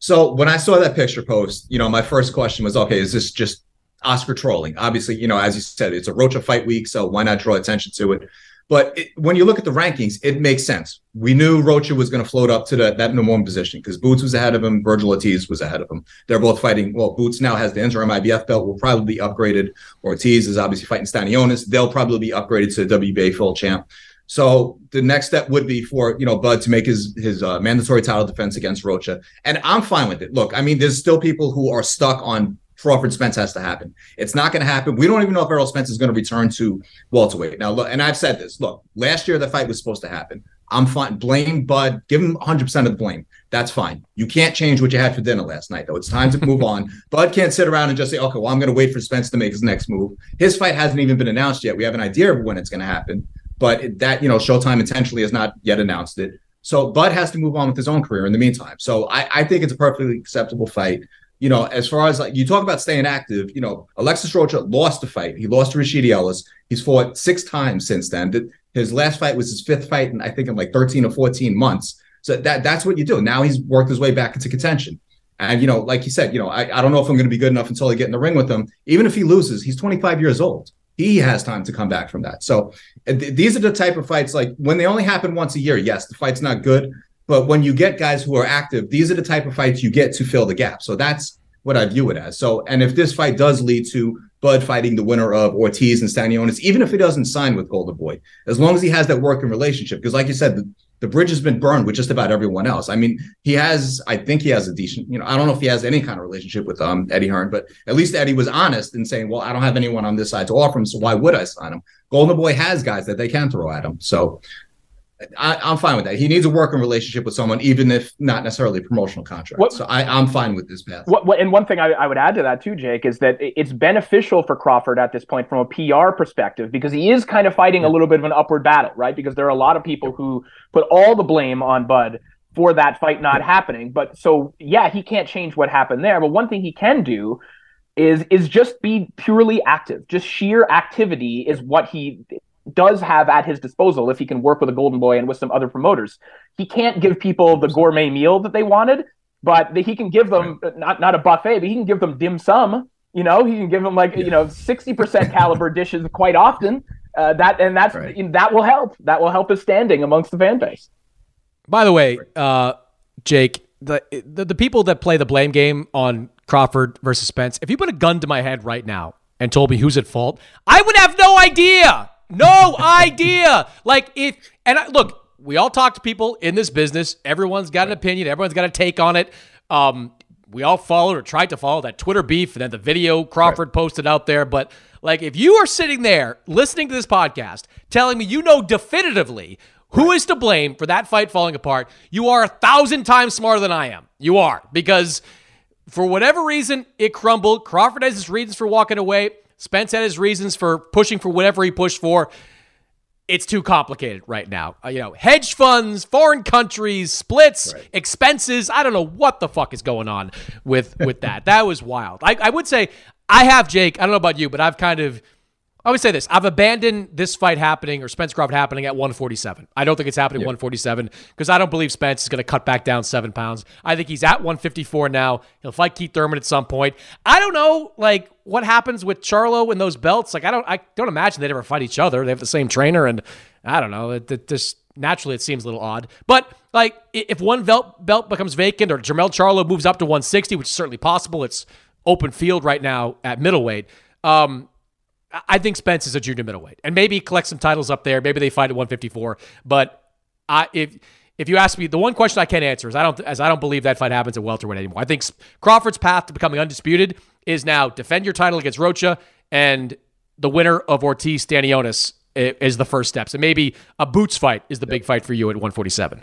So when I saw that picture post, you know, my first question was, okay, is this just Oscar trolling? Obviously, you know, as you said, it's a Rocha fight week, so why not draw attention to it? But it, when you look at the rankings, it makes sense. We knew Rocha was going to float up to the, that number one position because Boots was ahead of him, Virgil Ortiz was ahead of him. They're both fighting. Well, Boots now has the interim IBF belt, will probably be upgraded. Ortiz is obviously fighting Stanionis. They'll probably be upgraded to WBA full champ. So the next step would be for you know Bud to make his his uh, mandatory title defense against Rocha, and I'm fine with it. Look, I mean, there's still people who are stuck on Crawford Spence has to happen. It's not going to happen. We don't even know if Errol Spence is going to return to welterweight. Now, look, and I've said this. Look, last year the fight was supposed to happen. I'm fine. Blame Bud. Give him 100% of the blame. That's fine. You can't change what you had for dinner last night, though. It's time to move on. Bud can't sit around and just say, okay, well, I'm going to wait for Spence to make his next move. His fight hasn't even been announced yet. We have an idea of when it's going to happen, but that, you know, Showtime intentionally has not yet announced it. So Bud has to move on with his own career in the meantime. So I, I think it's a perfectly acceptable fight you know, as far as like you talk about staying active, you know, Alexis Rocha lost the fight. He lost to Rashidi Ellis. He's fought six times since then. His last fight was his fifth fight, and I think in like 13 or 14 months. So that that's what you do. Now he's worked his way back into contention. And you know, like you said, you know, I, I don't know if I'm going to be good enough until I get in the ring with him. Even if he loses, he's 25 years old. He has time to come back from that. So th- these are the type of fights like when they only happen once a year. Yes, the fight's not good, but when you get guys who are active, these are the type of fights you get to fill the gap. So that's what I view it as. So, and if this fight does lead to Bud fighting the winner of Ortiz and Stanionis, even if he doesn't sign with Golden Boy, as long as he has that working relationship, because like you said, the, the bridge has been burned with just about everyone else. I mean, he has, I think he has a decent, you know, I don't know if he has any kind of relationship with um, Eddie Hearn, but at least Eddie was honest in saying, well, I don't have anyone on this side to offer him, so why would I sign him? Golden Boy has guys that they can throw at him. So I, am fine with that. He needs a working relationship with someone, even if not necessarily a promotional contract. What, so I, am fine with this path. What, what, and one thing I, I, would add to that too, Jake, is that it's beneficial for Crawford at this point from a PR perspective because he is kind of fighting a little bit of an upward battle, right? Because there are a lot of people who put all the blame on Bud for that fight not happening. But so yeah, he can't change what happened there. But one thing he can do is is just be purely active. Just sheer activity is what he does have at his disposal if he can work with a golden boy and with some other promoters. He can't give people the gourmet meal that they wanted, but he can give them right. not not a buffet, but he can give them dim sum. You know, he can give them like yeah. you know sixty percent caliber dishes quite often. Uh, that and that's right. that will help. That will help his standing amongst the fan base. By the way, uh, Jake, the, the the people that play the blame game on Crawford versus Spence, if you put a gun to my head right now and told me who's at fault, I would have no idea. No idea. Like if and I, look, we all talk to people in this business. Everyone's got an opinion. Everyone's got a take on it. Um, we all followed or tried to follow that Twitter beef and then the video Crawford right. posted out there. But like, if you are sitting there listening to this podcast, telling me you know definitively who is to blame for that fight falling apart, you are a thousand times smarter than I am. You are because for whatever reason it crumbled. Crawford has his reasons for walking away. Spence had his reasons for pushing for whatever he pushed for. It's too complicated right now. Uh, you know, hedge funds, foreign countries, splits, right. expenses. I don't know what the fuck is going on with with that. that was wild. I, I would say I have Jake. I don't know about you, but I've kind of I would say this. I've abandoned this fight happening or Spence Crawford happening at 147. I don't think it's happening at 147 because I don't believe Spence is going to cut back down seven pounds. I think he's at 154 now. He'll fight Keith Thurman at some point. I don't know, like, what happens with Charlo and those belts. Like, I don't I don't imagine they'd ever fight each other. They have the same trainer, and I don't know. It, it just naturally it seems a little odd. But like, if one belt belt becomes vacant or Jermell Charlo moves up to 160, which is certainly possible, it's open field right now at middleweight. Um, I think Spence is a junior middleweight, and maybe collect some titles up there. Maybe they fight at 154. But I, if if you ask me, the one question I can't answer is I don't as I don't believe that fight happens at welterweight anymore. I think Crawford's path to becoming undisputed is now defend your title against Rocha, and the winner of Ortiz Stanionis is the first steps, and maybe a boots fight is the big fight for you at 147.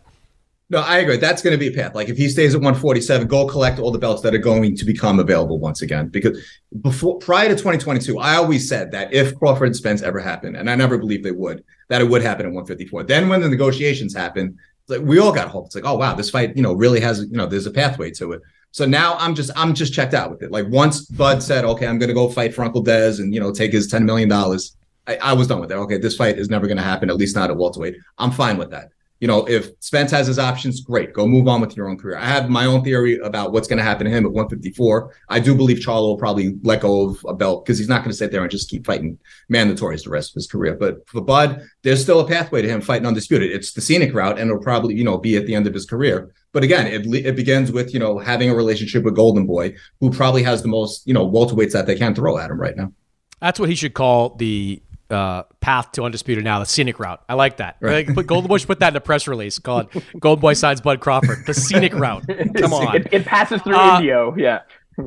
No, I agree. That's going to be a path. Like if he stays at 147, go collect all the belts that are going to become available once again. Because before prior to 2022, I always said that if Crawford and Spence ever happen, and I never believed they would, that it would happen at 154. Then when the negotiations happen, like we all got hope. It's like, oh wow, this fight, you know, really has, you know, there's a pathway to it. So now I'm just I'm just checked out with it. Like once Bud said, okay, I'm gonna go fight for Uncle Dez and you know take his $10 million. I, I was done with that. Okay, this fight is never gonna happen, at least not at welterweight. I'm fine with that you know, if Spence has his options, great, go move on with your own career. I have my own theory about what's going to happen to him at 154. I do believe Charlo will probably let go of a belt because he's not going to sit there and just keep fighting mandatories the rest of his career. But for Bud, there's still a pathway to him fighting undisputed. It's the scenic route, and it'll probably, you know, be at the end of his career. But again, it, it begins with, you know, having a relationship with Golden Boy, who probably has the most, you know, welterweights that they can throw at him right now. That's what he should call the uh, path to undisputed now, the scenic route. I like that. Right. Put Golden Boy put that in a press release. Call it Golden Boy signs Bud Crawford. The scenic route. Come on. It, it passes through uh, Indio. Yeah.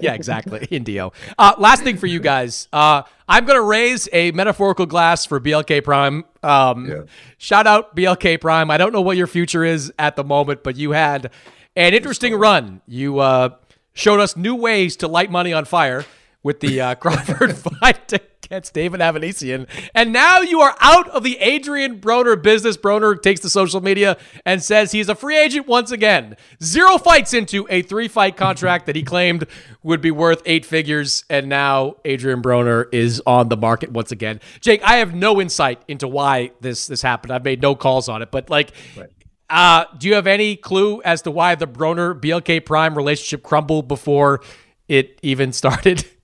yeah, exactly. Indio. Uh, last thing for you guys. Uh, I'm going to raise a metaphorical glass for BLK Prime. Um, yeah. Shout out BLK Prime. I don't know what your future is at the moment, but you had an interesting run. You uh, showed us new ways to light money on fire with the uh, Crawford fight against David Avanesyan. And now you are out of the Adrien Broner business. Broner takes to social media and says he's a free agent once again. Zero fights into a three fight contract that he claimed would be worth eight figures. And now Adrien Broner is on the market once again. Jake, I have no insight into why this this happened. I've made no calls on it, but like right. Uh, do you have any clue as to why the Broner BLK Prime relationship crumbled before it even started?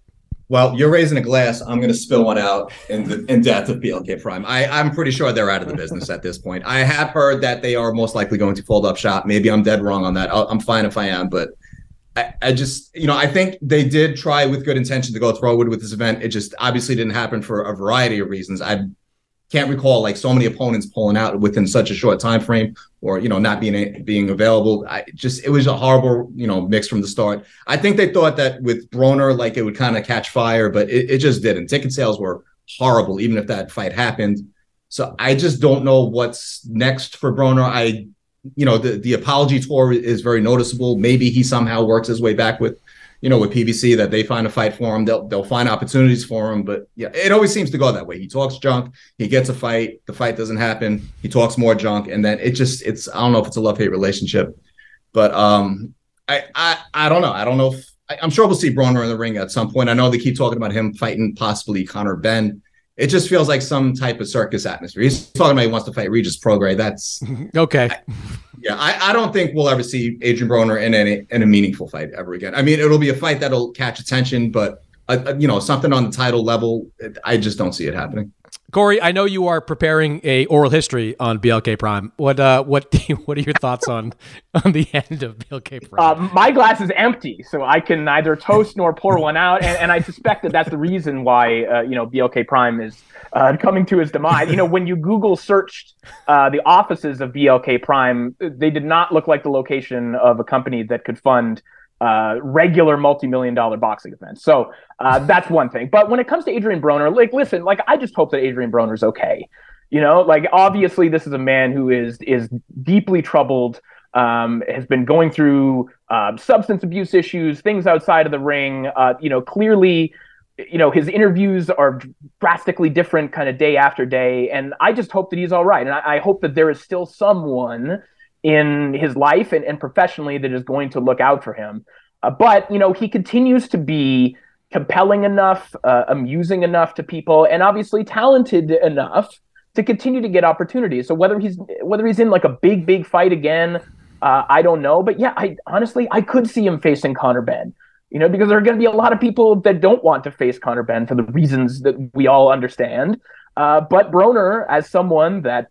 Well, you're raising a glass. I'm going to spill one out in the in death of BLK Prime. I, I'm pretty sure they're out of the business at this point. I have heard that they are most likely going to fold up shop. Maybe I'm dead wrong on that. i am fine if I am, but I, I, just, you know, I think they did try with good intention to go forward with this event. It just obviously didn't happen for a variety of reasons. I can't recall like so many opponents pulling out within such a short time frame or you know not being being available i just it was a horrible you know mix from the start i think they thought that with broner like it would kind of catch fire but it, it just didn't ticket sales were horrible even if that fight happened So I just don't know what's next for Broner. I, you know, the the apology tour is very noticeable. Maybe he somehow works his way back with, you know, with PBC that they find a fight for him. They'll they'll find opportunities for him. But yeah, it always seems to go that way. He talks junk, he gets a fight, the fight doesn't happen. He talks more junk, and then it just it's I don't know if it's a love hate relationship, but um, I I I don't know. I don't know if I, am sure we'll see Broner in the ring at some point. I know they keep talking about him fighting possibly Conor Benn. it just feels like some type of circus atmosphere. He's talking about he wants to fight Regis Prograis. That's okay. I, yeah, I, I don't think we'll ever see Adrien Broner in any in a meaningful fight ever again. I mean, it'll be a fight that'll catch attention, but uh, uh you know, something on the title level, I just don't see it happening. Corey, I know you are preparing a oral history on BLK Prime. What uh, what what are your thoughts on on the end of BLK Prime? Uh, my glass is empty, so I can neither toast nor pour one out, and, and I suspect that that's the reason why uh, you know BLK Prime is uh, coming to his demise. You know, when you Google searched uh, the offices of BLK Prime, they did not look like the location of a company that could fund uh, regular multi-million dollar boxing events. So uh, that's one thing. But when it comes to Adrien Broner, like, listen, like I just hope that Adrien Broner's okay. You know, like obviously this is a man who is is deeply troubled. Um, has been going through uh, substance abuse issues, things outside of the ring. Uh, you know, clearly, you know his interviews are drastically different, kind of day after day. And I just hope that he's all right. And I, I hope that there is still someone in his life and, and professionally that is going to look out for him. Uh, but you know, he continues to be compelling enough, uh, amusing enough to people, and obviously talented enough to continue to get opportunities. So whether he's whether he's in like a big big fight again, uh, I don't know. But yeah, I honestly I could see him facing Conor Benn. You know, because there are going to be a lot of people that don't want to face Conor Benn for the reasons that we all understand. Uh, but Broner, as someone that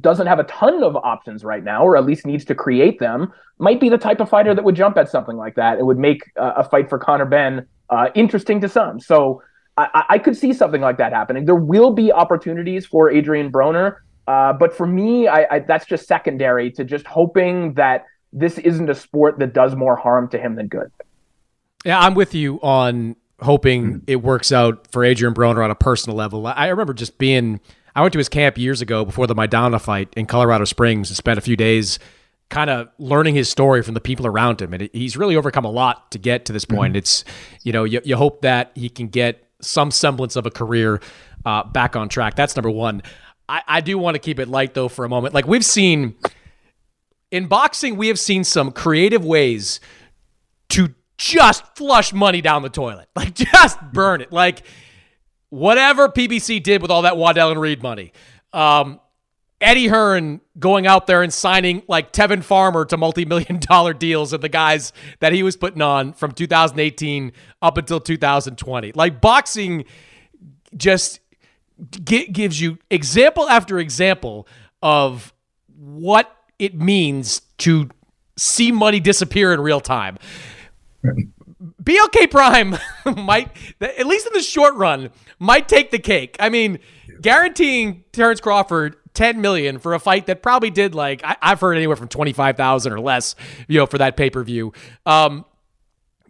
doesn't have a ton of options right now, or at least needs to create them, might be the type of fighter that would jump at something like that. It would make uh, a fight for Conor Benn uh, interesting to some. So I-, I, could see something like that happening. There will be opportunities for Adrien Broner, uh, but for me, I, I, that's just secondary to just hoping that this isn't a sport that does more harm to him than good. Yeah, I'm with you on hoping it works out for Adrien Broner on a personal level. I remember just being I went to his camp years ago before the Maidana fight in Colorado Springs and spent a few days kind of learning his story from the people around him. And he's really overcome a lot to get to this point. Mm-hmm. It's, you know, you, you, hope that he can get some semblance of a career uh, back on track. That's number one. I, I do want to keep it light, though, for a moment. Like we've seen in boxing, we have seen some creative ways to just flush money down the toilet, like just burn it. Like, whatever PBC did with all that Waddell and Reed money. Um, Eddie Hearn going out there and signing like Tevin Farmer to multi-million dollar deals of the guys that he was putting on from 2018 up until 2020. Like boxing just gives you example after example of what it means to see money disappear in real time. BLK Prime might, at least in the short run, might take the cake. I mean, guaranteeing Terrence Crawford 10 million for a fight that probably did like I, have heard anywhere from 25,000 or less, you know, for that pay-per-view. Um,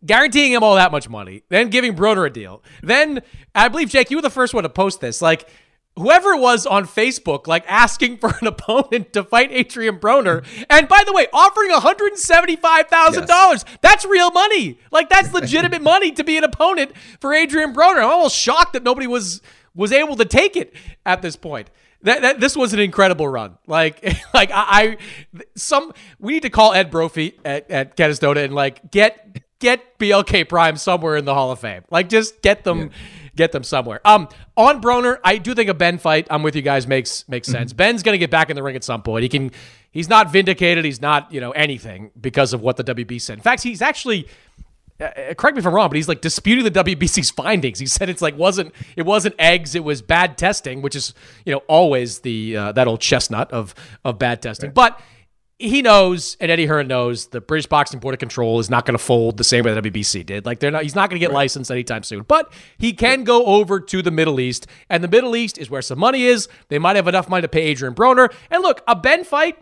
guaranteeing him all that much money, then giving Broner a deal. Then I believe Jake, you were the first one to post this. Like whoever it was on Facebook, like asking for an opponent to fight Adrien Broner. And by the way, offering $175,000. Yes. That's real money. Like that's legitimate money to be an opponent for Adrien Broner. I'm almost shocked that nobody was was able to take it at this point. That, that this was an incredible run. Like like I, I some we need to call Ed Brophy at, at Canastota and like get get BLK Prime somewhere in the Hall of Fame. Like just get them yeah get them somewhere. Um, on Broner, I do think a Benn fight. I'm with you guys. Makes makes sense. Mm-hmm. Benn's gonna get back in the ring at some point. He can. He's not vindicated. He's not you know anything because of what the WB said. In fact, he's actually. Uh, uh, correct me if I'm wrong, but he's like disputing the WBC's findings. He said it's like wasn't it wasn't eggs, it was bad testing, which is you know always the uh, that old chestnut of of bad testing. Right. But he knows, and Eddie Hearn knows, the British Boxing Board of Control is not going to fold the same way the WBC did. Like they're not, he's not going to get right. licensed anytime soon. But he can go over to the Middle East, and the Middle East is where some money is. They might have enough money to pay Adrien Broner. And look, a Benn fight,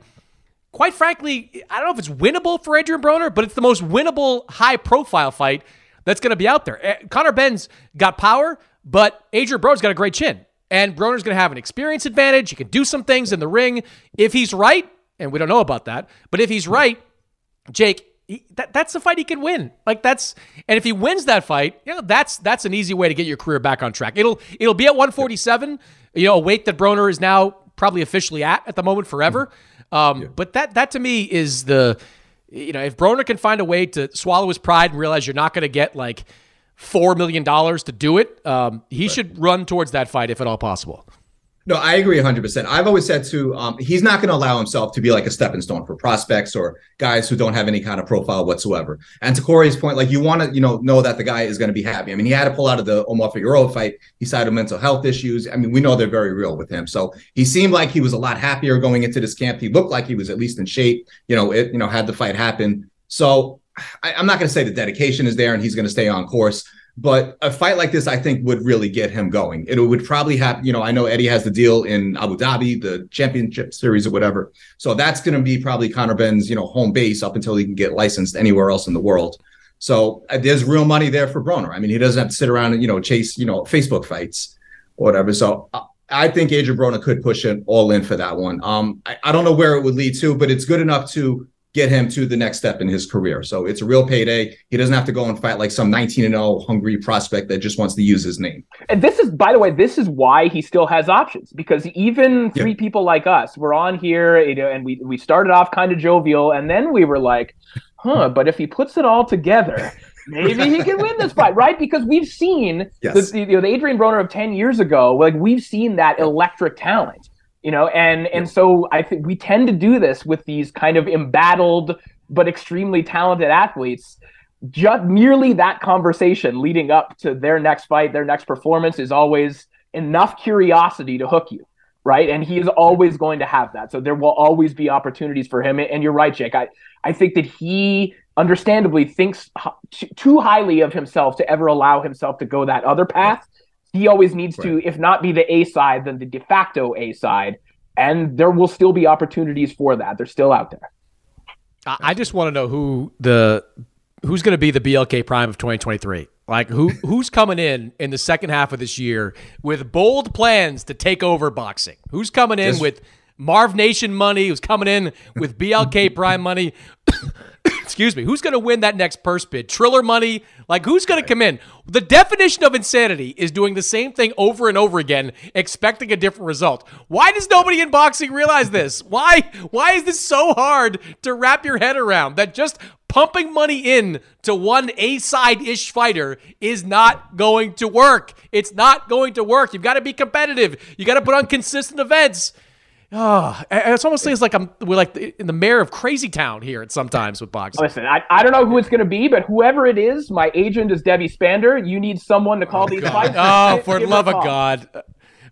quite frankly, I don't know if it's winnable for Adrien Broner, but it's the most winnable high-profile fight that's going to be out there. Eh, Conor Benn's got power, but Adrien Broner's got a great chin. And Broner's going to have an experience advantage. He can do some things in the ring. If he's right, and we don't know about that, but if he's right, Jake, he, that, that's the fight he can win. Like that's, and if he wins that fight, you know, that's that's an easy way to get your career back on track. It'll it'll be at 147, you know, a weight that Broner is now probably officially at at the moment forever. Um, yeah. But that that to me is the, you know, if Broner can find a way to swallow his pride and realize you're not going to get like four million dollars to do it, um, he right. should run towards that fight if at all possible. No, I agree 100%. I've always said to um, he's not going to allow himself to be like a stepping stone for prospects or guys who don't have any kind of profile whatsoever. And to Corey's point, like you want to, you know, know that the guy is going to be happy. I mean, he had to pull out of the Omar Figueroa fight. He cited mental health issues. I mean, we know they're very real with him. So he seemed like he was a lot happier going into this camp. He looked like he was at least in shape. You know, it, you know, had the fight happen. So I, I'm not going to say the dedication is there and he's going to stay on course. But a fight like this, I think, would really get him going. It would probably have, you know, I know Eddie has the deal in Abu Dhabi, the championship series or whatever. So that's going to be probably Conor Benn's, you know, home base up until he can get licensed anywhere else in the world. So uh, there's real money there for Broner. I mean, he doesn't have to sit around and, you know, chase, you know, Facebook fights or whatever. So uh, I think Adrien Broner could push it all in for that one. Um, I, I don't know where it would lead to, but it's good enough to get him to the next step in his career. So it's a real payday. He doesn't have to go and fight like some 19 and 0 hungry prospect that just wants to use his name. And this is, by the way, this is why he still has options because even three yeah. people like us were on here, you know, and we we started off kind of jovial, and then we were like, huh, but if he puts it all together. Maybe he can win this fight, right? Because we've seen yes. the, you know, the Adrien Broner of 10 years ago, like we've seen that electric talent you know and and so i think we tend to do this with these kind of embattled but extremely talented athletes just merely that conversation leading up to their next fight their next performance is always enough curiosity to hook you right? And he is always going to have that. So there will always be opportunities for him. And you're right jake. I i think that he understandably thinks too highly of himself to ever allow himself to go that other path he always needs right. to, if not be the A side, then the de facto A side. And there will still be opportunities for that. They're still out there. I just want to know who the who's going to be the BLK Prime of 2023. Like who who's coming in in the second half of this year with bold plans to take over boxing? Who's coming in with Marv Nation money? Who's coming in with BLK Prime money? excuse me, who's going to win that next purse bid? Triller money? Like, who's going to come in? The definition of insanity is doing the same thing over and over again, expecting a different result. Why does nobody in boxing realize this? Why? Why is this so hard to wrap your head around? That just pumping money in to one A side ish fighter is not going to work. It's not going to work. You've got to be competitive. You got to put on consistent events. Oh, it's almost seems like I'm we're like in the mayor of Crazy Town here at sometimes with boxing. Listen, I, I don't know who it's going to be, but whoever it is, my agent is Debbie Spander. You need someone to call oh, these fights. Oh, for the love of God!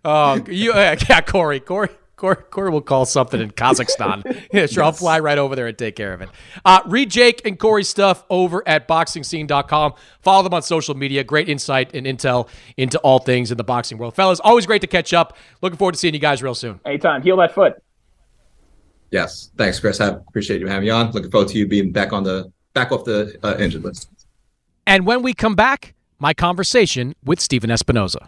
Oh, you uh, yeah, Corey, Corey. Corey, Corey will call something in Kazakhstan. yeah, sure. Yes. I'll fly right over there and take care of it. Uh, read Jake and Corey's stuff over at boxingscene.com. Follow them on social media. Great insight and intel into all things in the boxing world. Fellas, always great to catch up. Looking forward to seeing you guys real soon. Anytime. Heal that foot. Yes. Thanks, Chris. I appreciate you having me on. Looking forward to you being back on the back off the uh, injured list. And when we come back, my conversation with Stephen Espinoza.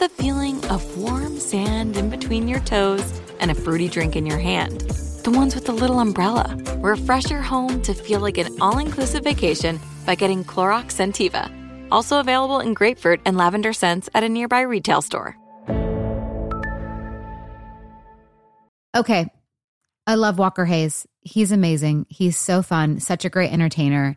the feeling of warm sand in between your toes and a fruity drink in your hand. The ones with the little umbrella. Refresh your home to feel like an all inclusive vacation by getting Clorox Scentiva. Also available in grapefruit and lavender scents at a nearby retail store. Okay. I love Walker Hayes. He's amazing. He's so fun, such a great entertainer.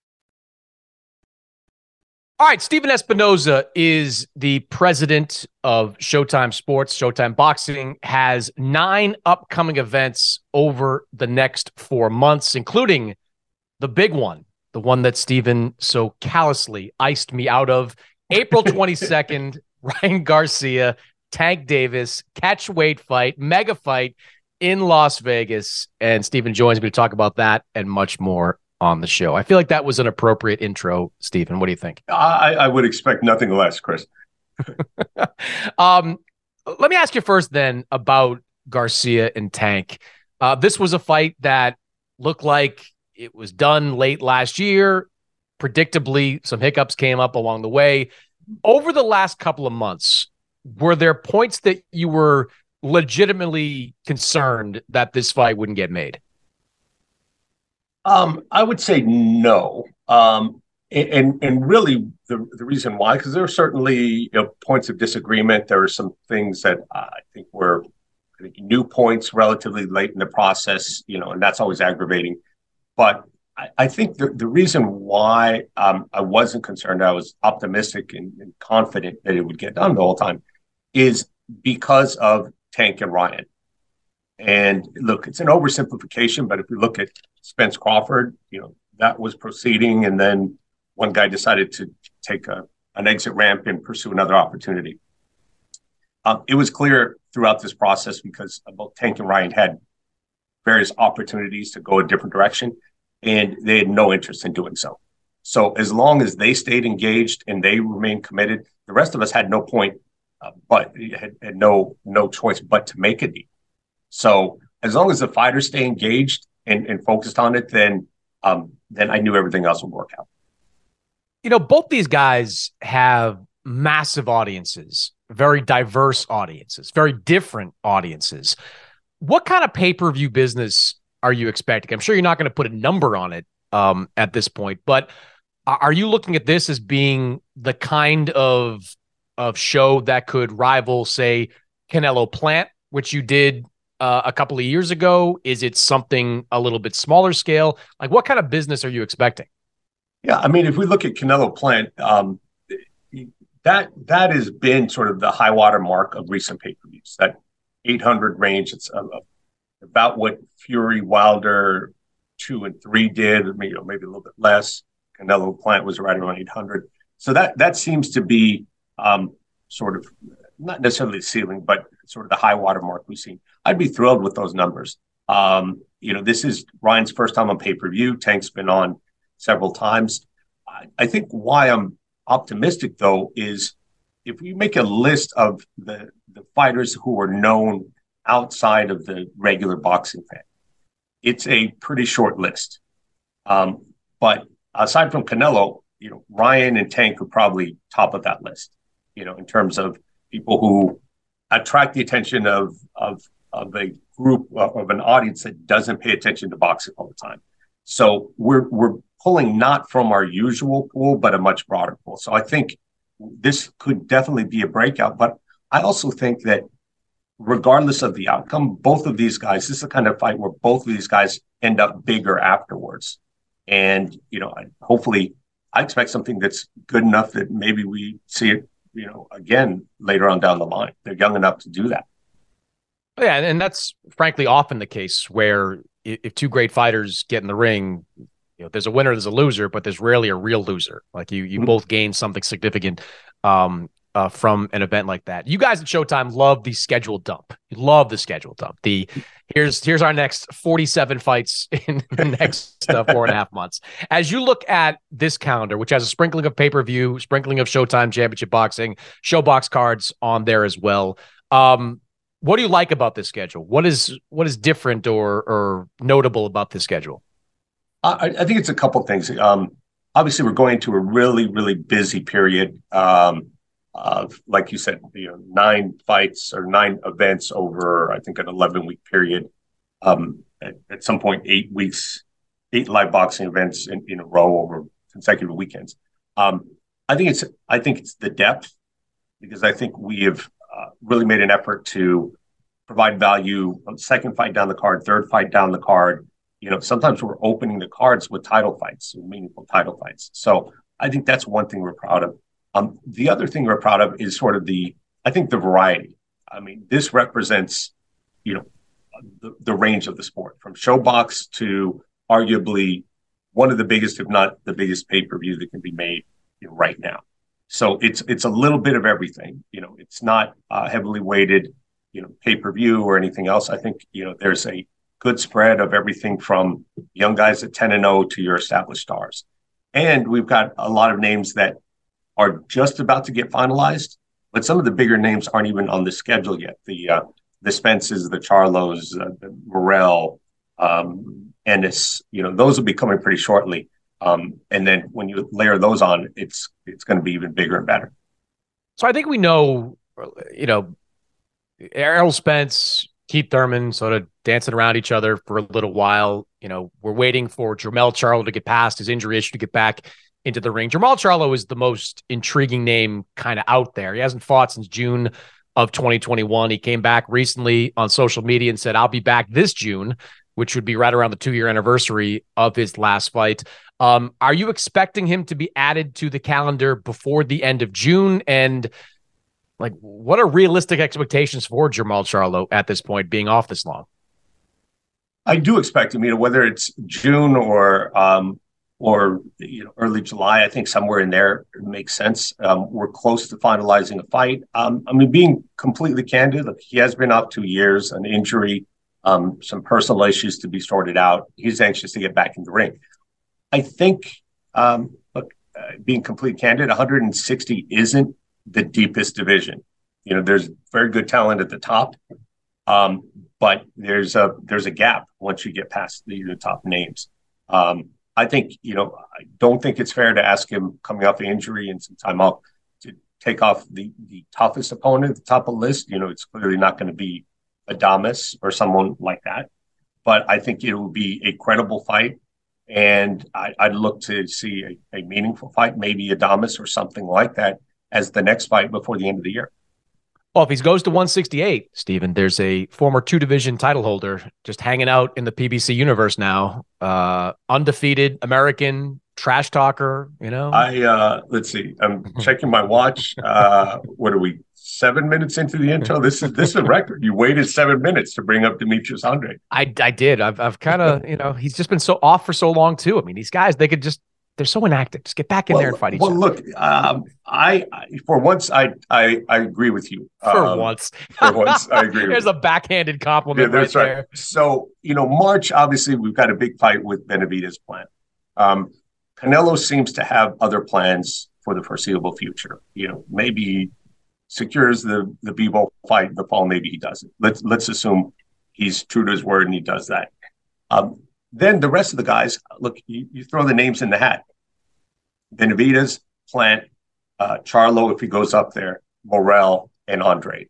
All right, Stephen Espinoza is the president of Showtime Sports. Showtime Boxing has nine upcoming events over the next four months, including the big one, the one that Stephen so callously iced me out of. April 22nd, Ryan Garcia, Tank Davis, catch weight fight, mega fight in Las Vegas. And Stephen joins me to talk about that and much more on the show. I feel like that was an appropriate intro, Stephen. What do you think? I, I would expect nothing less, Chris. um, let me ask you first then about Garcia and Tank. Uh, this was a fight that looked like it was done late last year. Predictably, some hiccups came up along the way. Over the last couple of months, were there points that you were legitimately concerned that this fight wouldn't get made? Um, I would say no. Um, and and really the the reason why because there are certainly you know, points of disagreement. There are some things that I think were I think new points relatively late in the process, you know, and that's always aggravating. But I, I think the, the reason why um, I wasn't concerned, I was optimistic and, and confident that it would get done the whole time, is because of Tank and Ryan. And look, it's an oversimplification, but if we look at Spence Crawford, you know, that was proceeding, and then one guy decided to take a, an exit ramp and pursue another opportunity. Um, it was clear throughout this process because both Tank and Ryan had various opportunities to go a different direction, and they had no interest in doing so. So as long as they stayed engaged and they remained committed, the rest of us had no point, uh, but had, had no no choice but to make a deal. So as long as the fighters stay engaged and, and focused on it, then um, then I knew everything else would work out. You know, both these guys have massive audiences, very diverse audiences, very different audiences. What kind of pay per view business are you expecting? I'm sure you're not going to put a number on it um, at this point, but are you looking at this as being the kind of of show that could rival, say, Canelo Plant, which you did uh, a couple of years ago? Is it something a little bit smaller scale? Like, what kind of business are you expecting? Yeah, I mean, if we look at Canelo Plant, um, that that has been sort of the high water mark of recent pay per views. That 800 range, it's uh, about what Fury, Wilder, two and three did, you know, maybe a little bit less. Canelo Plant was right around 800. So that that seems to be um, sort of not necessarily the ceiling, but sort of the high water mark we've seen. I'd be thrilled with those numbers. Um, you know, this is Ryan's first time on pay per view. Tank's been on several times. I, I, think why I'm optimistic though is if we make a list of the the fighters who are known outside of the regular boxing fan, it's a pretty short list. Um, but aside from Canelo, you know, Ryan and Tank are probably top of that list. You know, in terms of people who attract the attention of of of a group of an audience that doesn't pay attention to boxing all the time. So we're we're pulling not from our usual pool, but a much broader pool. So I think this could definitely be a breakout. But I also think that regardless of the outcome, both of these guys, this is the kind of fight where both of these guys end up bigger afterwards. And, you know, hopefully I expect something that's good enough that maybe we see it, you know, again later on down the line. They're young enough to do that. Yeah, and that's frankly often the case where if two great fighters get in the ring, you know, there's a winner, there's a loser, but there's rarely a real loser. Like you, you mm-hmm. both gain something significant um, uh, from an event like that. You guys at Showtime love the schedule dump. You love the schedule dump. The here's here's our next 47 fights in the next uh, four and a half months. As you look at this calendar, which has a sprinkling of pay per view, sprinkling of Showtime Championship Boxing, ShoBox cards on there as well. Um, what do you like about this schedule? What is what is different or or notable about this schedule? I, I think it's a couple things. Um, obviously, we're going to a really really busy period. Um, of, like you said, you know, nine fights or nine events over, I think, an 11 week period. Um, at, at, some point, eight weeks, eight live boxing events in, in a row over consecutive weekends. Um, I think it's, I think it's the depth because I think we have uh, really made an effort to provide value. Second fight down the card, third fight down the card. You know, sometimes we're opening the cards with title fights, meaningful title fights. So I think that's one thing we're proud of. Um, the other thing we're proud of is sort of the, I think, the variety. I mean, this represents, you know, the, the range of the sport from ShoBox to arguably one of the biggest, if not the biggest pay per view that can be made you know, right now. So it's it's a little bit of everything. You know, it's not uh, heavily weighted, you know, pay per view or anything else. I think you know there's a good spread of everything from young guys at 10 and 0 to your established stars. And we've got a lot of names that are just about to get finalized, but some of the bigger names aren't even on the schedule yet. The uh, the Spences, the Charlos, uh, the Morrell, um, Ennis, you know, those will be coming pretty shortly. Um, and then when you layer those on, it's it's going to be even bigger and better. So I think we know, you know, Errol Spence, Keith Thurman, sort of dancing around each other for a little while. You know, we're waiting for Jermell Charlo to get past his injury issue to get back into the ring. Jermall Charlo is the most intriguing name kind of out there. He hasn't fought since June of 2021. He came back recently on social media and said, I'll be back this June, which would be right around the two year anniversary of his last fight. Um, are you expecting him to be added to the calendar before the end of June? And like, what are realistic expectations for Jermall Charlo at this point, being off this long? I do expect him, you know, whether it's June or um, or you know early July. I think somewhere in there makes sense. Um, we're close to finalizing a fight. Um, I mean, being completely candid, he has been out two years, an injury, um, some personal issues to be sorted out. He's anxious to get back in the ring. I think, um, look, uh, being completely candid, 160 isn't the deepest division. You know, there's very good talent at the top, um, but there's a there's a gap once you get past the, the top names. Um, I think, you know, I don't think it's fair to ask him coming off the injury and some time off to take off the, the toughest opponent at the top of the list. You know, it's clearly not going to be Adames or someone like that. But I think it will be a credible fight. And I, would look to see a, a meaningful fight, maybe Adames or something like that as the next fight before the end of the year. Well, if he goes to 168, Stephen, there's a former two division title holder just hanging out in the PBC universe now. Uh, undefeated American trash talker, you know? I, uh, let's see, I'm checking my watch. Uh, what are we, seven minutes into the intro? This is, this is a record. You waited seven minutes to bring up Demetrius Andrade. I, I did. I've, I've kind of, you know, he's just been so off for so long too. I mean, these guys, they could just they're so inactive. Just get back in well, there and fight each well, other. Well, look, um, I, I, for once I I, I agree with you. For um, once, for once I agree. There's a backhanded compliment. Yeah, that's right, right. There. So you know, March obviously we've got a big fight with Benavidez Plant. Um, Canelo seems to have other plans for the foreseeable future. You know, maybe secures the the Bivol fight in the fall. Maybe he doesn't. Let's let's assume he's true to his word and he does that. Um, then the rest of the guys, look, you, you throw the names in the hat. Benavidez, Plant, uh, Charlo if he goes up there, Morrell, and Andrade.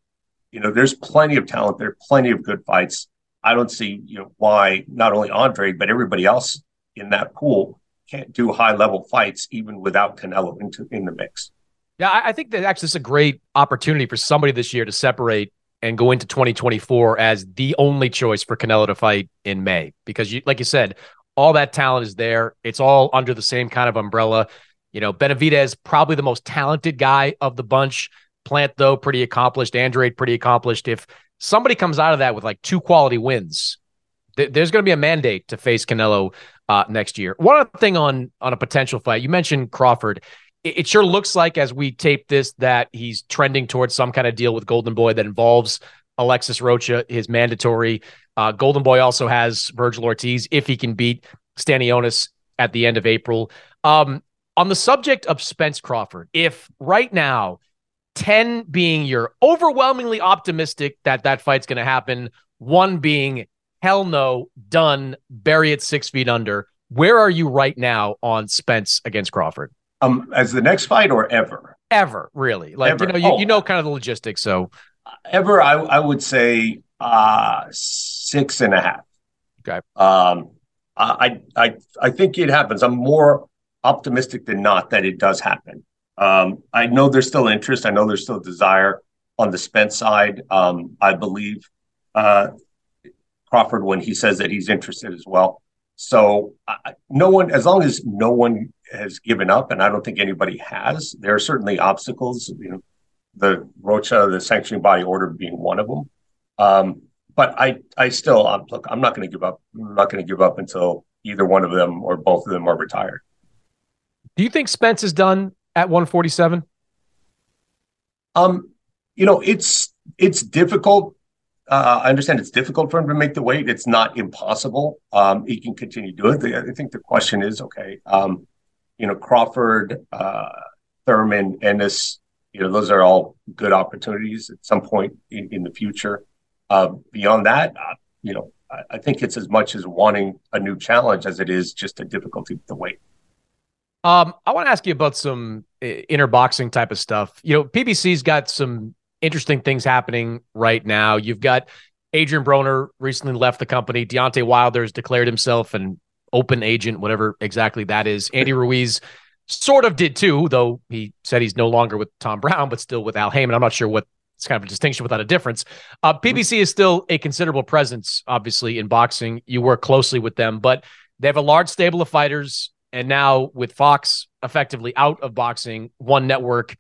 You know, there's plenty of talent there, plenty of good fights. I don't see you know why not only Andrade but everybody else in that pool can't do high level fights even without Canelo into in the mix. Yeah, I think that actually is a great opportunity for somebody this year to separate and go into 2024 as the only choice for Canelo to fight in May because you like you said, all that talent is there. It's all under the same kind of umbrella. You know, Benavidez probably the most talented guy of the bunch. Plant though pretty accomplished. Andrade pretty accomplished. If somebody comes out of that with like two quality wins, th- there's going to be a mandate to face Canelo uh, next year. One thing on on a potential fight, you mentioned Crawford. It, it sure looks like as we tape this that he's trending towards some kind of deal with Golden Boy that involves Alexis Rocha, his mandatory. Uh, Golden Boy also has Virgil Ortiz if he can beat Stanionis at the end of April. Um, on the subject of Spence Crawford, if right now 10 being you're overwhelmingly optimistic that that fight's going to happen, one being hell no, done, bury it six feet under. Where are you right now on Spence against Crawford? Um, as the next fight or ever? Ever, really? Like ever. you know, you, oh. you know kind of the logistics. So ever, I, I would say uh six and a half. Okay. Um, I I I think it happens. I'm more optimistic than not that it does happen. Um, I know there's still interest. I know there's still desire on the Spence side. Um, I believe uh, Crawford when he says that he's interested as well. So uh, no one, as long as no one has given up, and I don't think anybody has, there are certainly obstacles. You know, the Rocha, the sanctioning body order being one of them. Um, but I, I still, um, look, I'm not going to give up. I'm not going to give up until either one of them or both of them are retired. Do you think Spence is done at 147? Um, you know, it's it's difficult. Uh, I understand it's difficult for him to make the weight. It's not impossible. Um, he can continue to do it. I think the question is, okay, um, you know, Crawford, uh, Thurman, Ennis, you know, those are all good opportunities at some point in, in the future. Uh, beyond that, uh, you know, I, I, think it's as much as wanting a new challenge as it is just a difficulty with the weight. Um, I want to ask you about some inner boxing type of stuff. You know, PBC's got some interesting things happening right now. You've got Adrien Broner recently left the company. Deontay Wilder has declared himself an open agent, whatever exactly that is. Andy Ruiz sort of did too, though he said he's no longer with Tom Brown, but still with Al Haymon. I'm not sure what it's kind of a distinction without a difference. Uh, PBC is still a considerable presence, obviously, in boxing. You work closely with them, but they have a large stable of fighters and now with Fox effectively out of boxing, one network,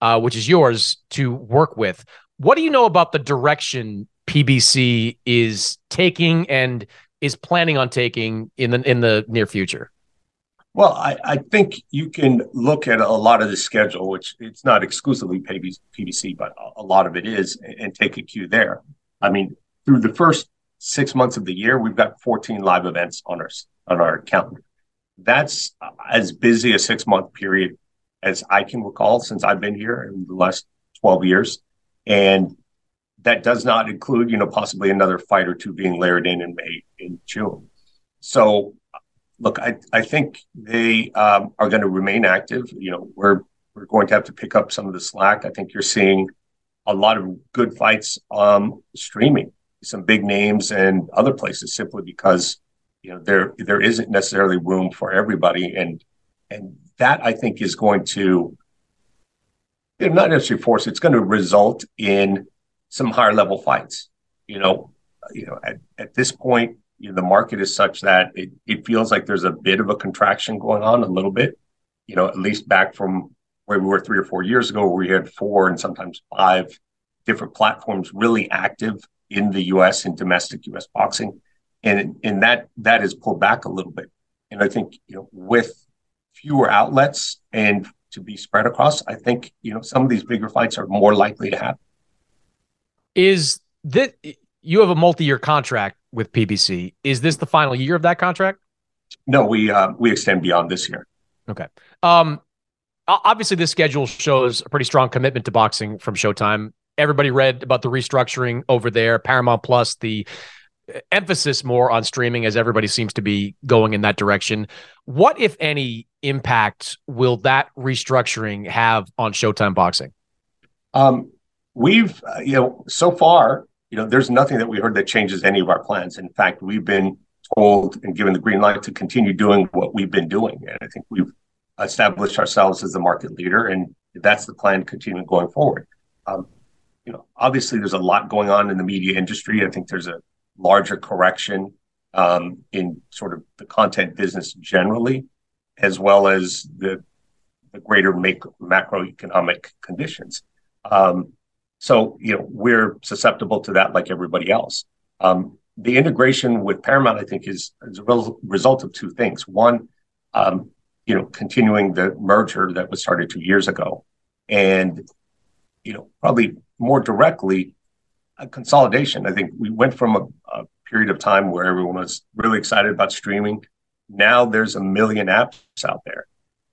uh, which is yours to work with. What do you know about the direction PBC is taking and is planning on taking in the in the near future? Well, I, I think you can look at a lot of the schedule, which it's not exclusively PBC, but a lot of it is, and take a cue there. I mean, through the first six months of the year, we've got 14 live events on our on our calendar that's as busy a six month period as I can recall since I've been here in the last 12 years. And that does not include, you know, possibly another fight or two being layered in in May, in June. So, look, I, I think they um, are going to remain active. You know, we're we're going to have to pick up some of the slack. I think you're seeing a lot of good fights um, streaming, some big names and other places simply because you know there there isn't necessarily room for everybody and and that i think is going to you know, not necessarily force it's going to result in some higher level fights you know you know at, at this point you know, the market is such that it, it feels like there's a bit of a contraction going on a little bit you know at least back from where we were three or four years ago where we had four and sometimes five different platforms really active in the us in domestic us boxing and and that that is pulled back a little bit. And I think you know with fewer outlets and to be spread across, I think you know some of these bigger fights are more likely to happen. Is that you have a multi-year contract with PBC? Is this the final year of that contract? No, we uh, we extend beyond this year. Okay. Um, obviously, this schedule shows a pretty strong commitment to boxing from Showtime. Everybody read about the restructuring over there. Paramount Plus, the emphasis more on streaming as everybody seems to be going in that direction. What, if any, impact will that restructuring have on Showtime Boxing? Um, we've, uh, you know, so far, you know, there's nothing that we heard that changes any of our plans. In fact, we've been told and given the green light to continue doing what we've been doing. And I think we've established ourselves as the market leader, and that's the plan continuing going forward. Um, you know, obviously, there's a lot going on in the media industry. I think there's a larger correction um, in sort of the content business generally, as well as the, the greater macroeconomic conditions. Um, so, you know, we're susceptible to that like everybody else. Um, the integration with Paramount, I think, is, is a result of two things. One, um, you know, continuing the merger that was started two years ago, and you know, probably more directly, a consolidation. I think we went from a, a period of time where everyone was really excited about streaming. Now there's a million apps out there,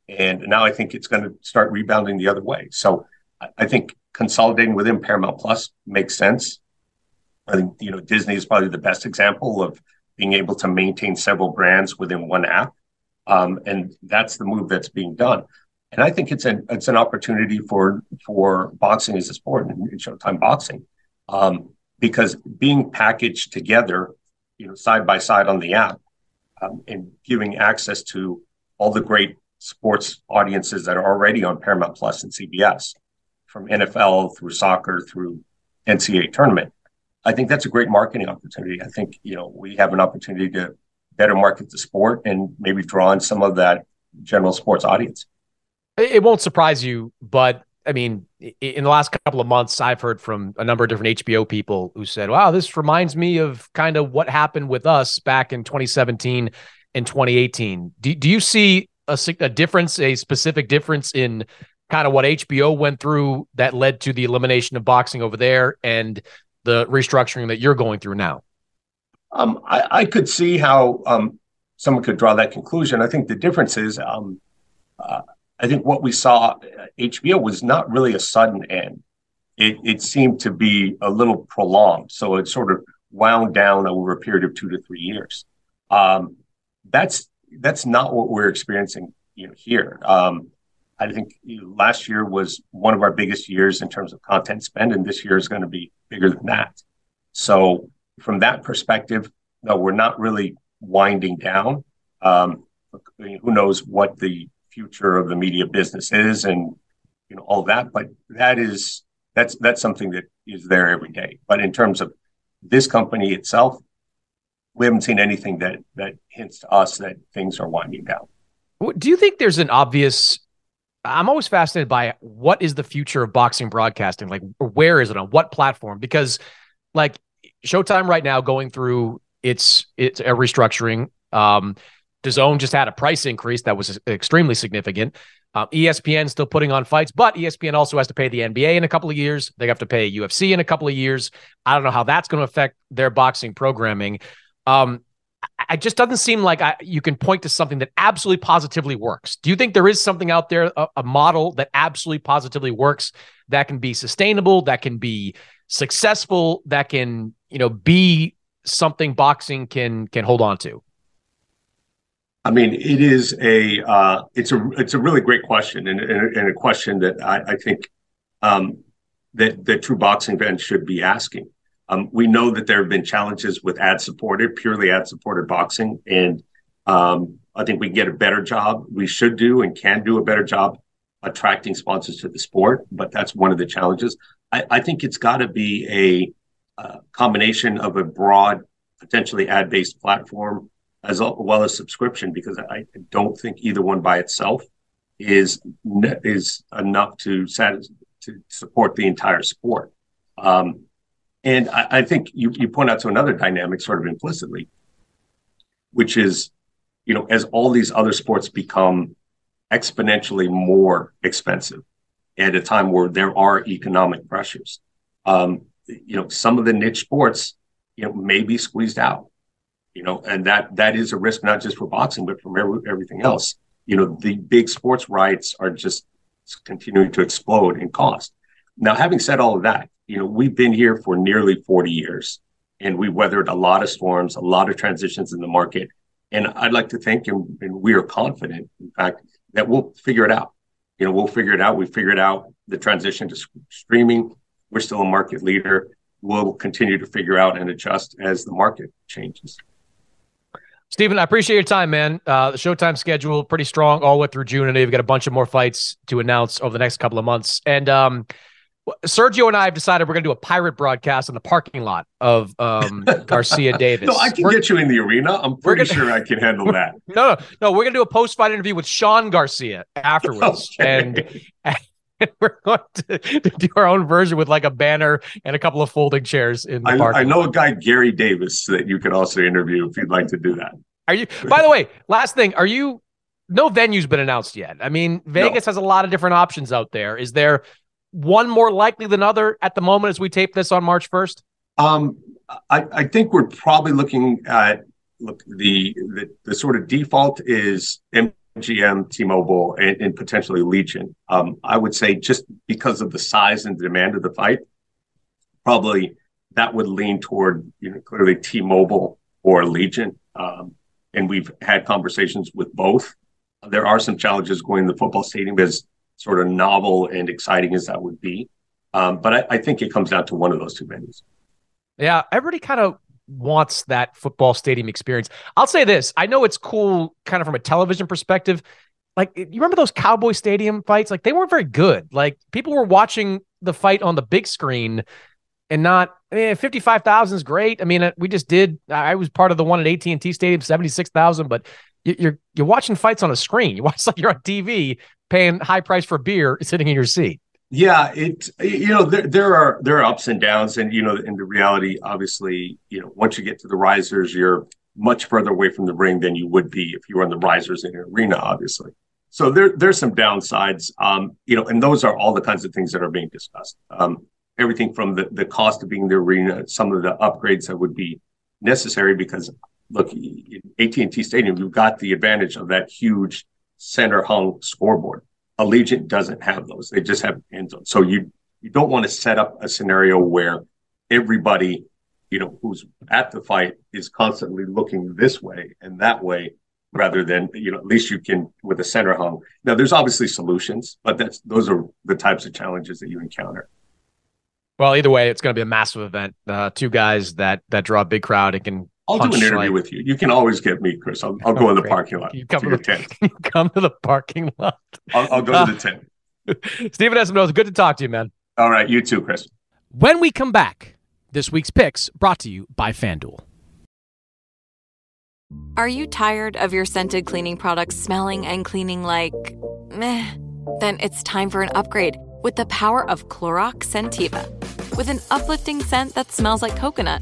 and now I think it's going to start rebounding the other way. So I think consolidating within Paramount Plus makes sense. I think you know Disney is probably the best example of being able to maintain several brands within one app, um, and that's the move that's being done. And I think it's an it's an opportunity for for boxing as a sport and Showtime boxing, um, because being packaged together, you know, side by side on the app, um, and giving access to all the great sports audiences that are already on Paramount Plus and CBS, from NFL through soccer through NCAA tournament. I think that's a great marketing opportunity. I think you know we have an opportunity to better market the sport and maybe draw in some of that general sports audience. It won't surprise you, but I mean, in the last couple of months, I've heard from a number of different HBO people who said, "Wow, this reminds me of kind of what happened with us back in 2017 and 2018." Do, do you see a, a difference, a specific difference in kind of what HBO went through that led to the elimination of boxing over there and the restructuring that you're going through now? Um, I, I, could see how um, someone could draw that conclusion. I think the difference is, um, uh, I think what we saw HBO was not really a sudden end. It, it, seemed to be a little prolonged, so it sort of wound down over a period of two to three years. Um, that's that's not what we're experiencing, you know, here. Um, I think last year was one of our biggest years in terms of content spend, and this year is going to be bigger than that. So, from that perspective, no, we're not really winding down. Um, who knows what the future of the media business is, and you know all that, but that is that's that's something that is there every day. But in terms of this company itself, we haven't seen anything that that hints to us that things are winding down. Do you think there's an obvious I'm always fascinated by what is the future of boxing broadcasting? Like, where is it on what platform? Because, like, Showtime right now going through its its a restructuring. Um, DAZN just had a price increase that was extremely significant. Um, ESPN still putting on fights, but ESPN also has to pay the NBA in a couple of years. They have to pay UFC in a couple of years. I don't know how that's going to affect their boxing programming. Um, it just doesn't seem like I, you can point to something that absolutely positively works. Do you think there is something out there, a, a, model that absolutely positively works that can be sustainable, that can be successful, that can you know be something boxing can can hold on to? I mean, it is a uh, it's a it's a really great question, and, and, and a question that I, I think um, that that true boxing fans should be asking. Um, we know that there have been challenges with ad supported, purely ad supported boxing. And um, I think we can get a better job. We should do and can do a better job attracting sponsors to the sport. But that's one of the challenges. I, I think it's got to be a uh, combination of a broad, potentially ad based platform as well as subscription, because I don't think either one by itself is is enough to to support the entire sport. Um, and I, I think you, you point out to another dynamic sort of implicitly, which is, you know, as all these other sports become exponentially more expensive at a time where there are economic pressures, um, you know, some of the niche sports, you know, may be squeezed out, you know, and that that is a risk not just for boxing but from every, everything else. You know, the big sports rights are just continuing to explode in cost. Now, having said all of that, you know, we've been here for nearly 40 years and we weathered a lot of storms, a lot of transitions in the market. And I'd like to think, and, and we are confident, in fact, that we'll figure it out. You know, we'll figure it out. We figured out the transition to streaming. We're still a market leader. We'll continue to figure out and adjust as the market changes. Stephen, I appreciate your time, man. Uh, the Showtime schedule pretty strong all the way through June, and you've got a bunch of more fights to announce over the next couple of months. And um, Sergio and I have decided we're going to do a pirate broadcast in the parking lot of um, Garcia Davis. no, I can we're, get you in the arena. I'm pretty gonna, sure I can handle that. No, no, no. We're going to do a post fight interview with Sean Garcia afterwards, okay. and we're going to, to, do our own version with like a banner and a couple of folding chairs in the I, park. I know a guy, Gary Davis, that you could also interview if you'd like to do that. Are you? By the way, last thing, are you? No venue's been announced yet. I mean, Vegas no. has a lot of different options out there. Is there one more likely than other at the moment as we tape this on March first? Um, I, I think we're probably looking at look the the, the sort of default is MGM, T-Mobile, and, and potentially Allegiant. Um, I would say just because of the size and demand of the fight, probably that would lean toward you know clearly T-Mobile or Allegiant. Um, and we've had conversations with both. There are some challenges going to the football stadium as sort of novel and exciting as that would be. Um, but I, I think it comes down to one of those two venues. Yeah, everybody kind of wants that football stadium experience. I'll say this: I know it's cool, kind of from a television perspective. Like you remember those Cowboy Stadium fights? Like they weren't very good. Like people were watching the fight on the big screen and not. I mean, fifty-five thousand is great. I mean, uh, we just did. I was part of the one at AT and T Stadium, seventy-six thousand. But you're you're watching fights on a screen. You watch like you're on TV, paying high price for beer, sitting in your seat. Yeah, it you know there there are there are ups and downs, and you know in the reality, obviously, you know once you get to the risers, you're much further away from the ring than you would be if you were on the risers in an arena, obviously. So there there's some downsides, um, you know, and those are all the kinds of things that are being discussed. Um, everything from the, the cost of being the arena, some of the upgrades that would be necessary because look, AT&T Stadium, you've got the advantage of that huge center hung scoreboard. Allegiant doesn't have those. They just have end zones. So you you don't want to set up a scenario where everybody, you know, who's at the fight is constantly looking this way and that way rather than you know at least you can with a center hung now there's obviously solutions but that's those are the types of challenges that you encounter well, either way, it's going to be a massive event. Uh, two guys that that draw a big crowd and can. I'll do an interview like... with you. You can always get me, Chris. I'll, I'll go oh, in the parking lot. You come to, to the tent. You come to the parking lot. I'll, I'll go uh, to the tent. Stephen Espinoza, good to talk to you, man. All right, you too, Chris. When we come back, this week's picks brought to you by FanDuel. Are you tired of your scented cleaning products smelling and cleaning like meh? Then it's time for an upgrade with the power of Clorox Scentiva. With an uplifting scent that smells like coconut,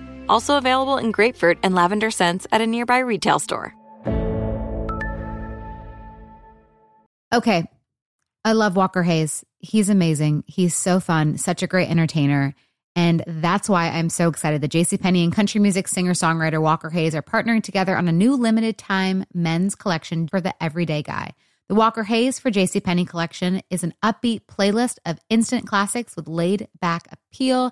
Also available in grapefruit and lavender scents at a nearby retail store. Okay. I love Walker Hayes. He's amazing. He's so fun, such a great entertainer. And that's why I'm so excited that JCPenney and country music singer songwriter Walker Hayes are partnering together on a new limited time men's collection for the everyday guy. The Walker Hayes for JCPenney collection is an upbeat playlist of instant classics with laid back appeal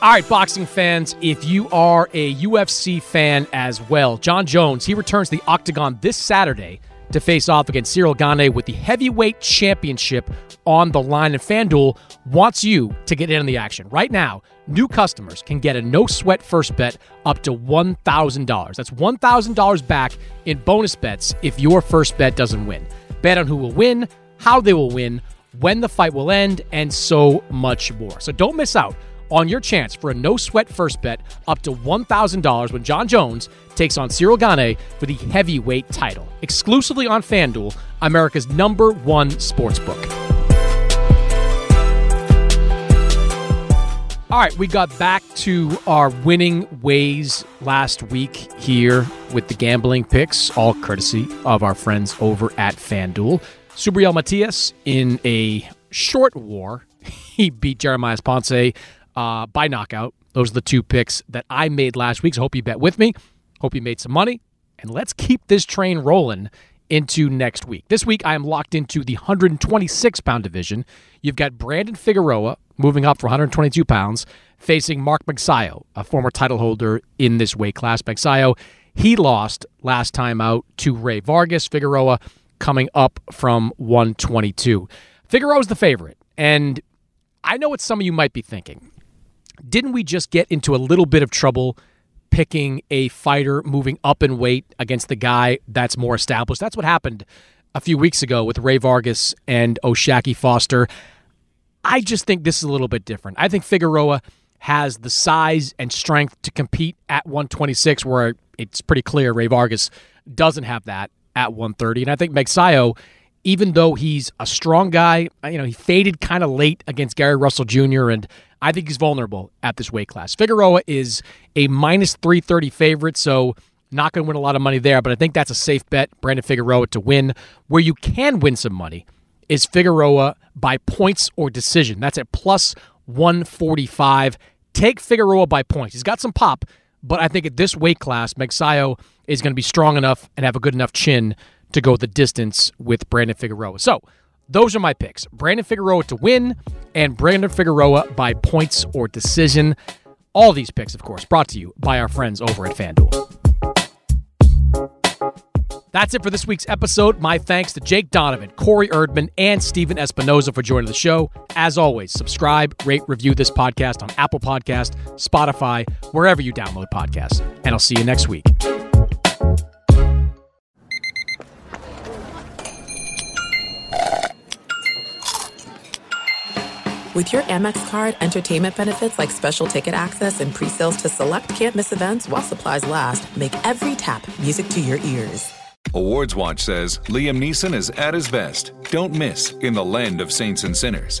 All right, boxing fans, if you are a UFC fan as well, Jon Jones, he returns the octagon this Saturday to face off against Ciryl Gane with the heavyweight championship on the line. And FanDuel wants you to get in on the action. Right now, new customers can get a no sweat first bet up to $1,000. That's $1,000 back in bonus bets if your first bet doesn't win. Bet on who will win, how they will win, when the fight will end, and so much more. So don't miss out on your chance for a no sweat first bet up to $1,000 when Jon Jones takes on Ciryl Gane for the heavyweight title. Exclusively on FanDuel, America's number one sportsbook. All right, we got back to our winning ways last week here with the gambling picks, all courtesy of our friends over at FanDuel. Subriel Matias in a short war. He beat Jeremias Ponce uh, by knockout. Those are the two picks that I made last week. So hope you bet with me. Hope you made some money. And let's keep this train rolling into next week. This week, I am locked into the 126 pound division. You've got Brandon Figueroa moving up for 122 pounds, facing Mark Magsayo, a former title holder in this weight class. Magsayo, he lost last time out to Rey Vargas. Figueroa coming up from 122. Figueroa's the favorite. And I know what some of you might be thinking didn't we just get into a little bit of trouble picking a fighter moving up in weight against the guy that's more established? That's what happened a few weeks ago with Rey Vargas and O'Shaquie Foster. I just think this is a little bit different. I think Figueroa has the size and strength to compete at 126, where it's pretty clear Rey Vargas doesn't have that at 130. And I think Magsayo, even though he's a strong guy, you know, he faded kind of late against Gary Russell Jr. and I think he's vulnerable at this weight class. Figueroa is a minus 330 favorite, so not going to win a lot of money there, but I think that's a safe bet, Brandon Figueroa to win. Where you can win some money is Figueroa by points or decision. That's at plus 145. Take Figueroa by points. He's got some pop, but I think at this weight class, Magsayo is going to be strong enough and have a good enough chin to go the distance with Brandon Figueroa. So, those are my picks. Brandon Figueroa to win and Brandon Figueroa by points or decision. All these picks, of course, brought to you by our friends over at FanDuel. That's it for this week's episode. My thanks to Jake Donovan, Corey Erdman, and Stephen Espinoza for joining the show. As always, subscribe, rate, review this podcast on Apple Podcast, Spotify, wherever you download podcasts. And I'll see you next week. With your Amex card, entertainment benefits like special ticket access and pre-sales to select campus events while supplies last, make every tap music to your ears. Awards Watch says Liam Neeson is at his best. Don't miss In the Land of Saints and Sinners.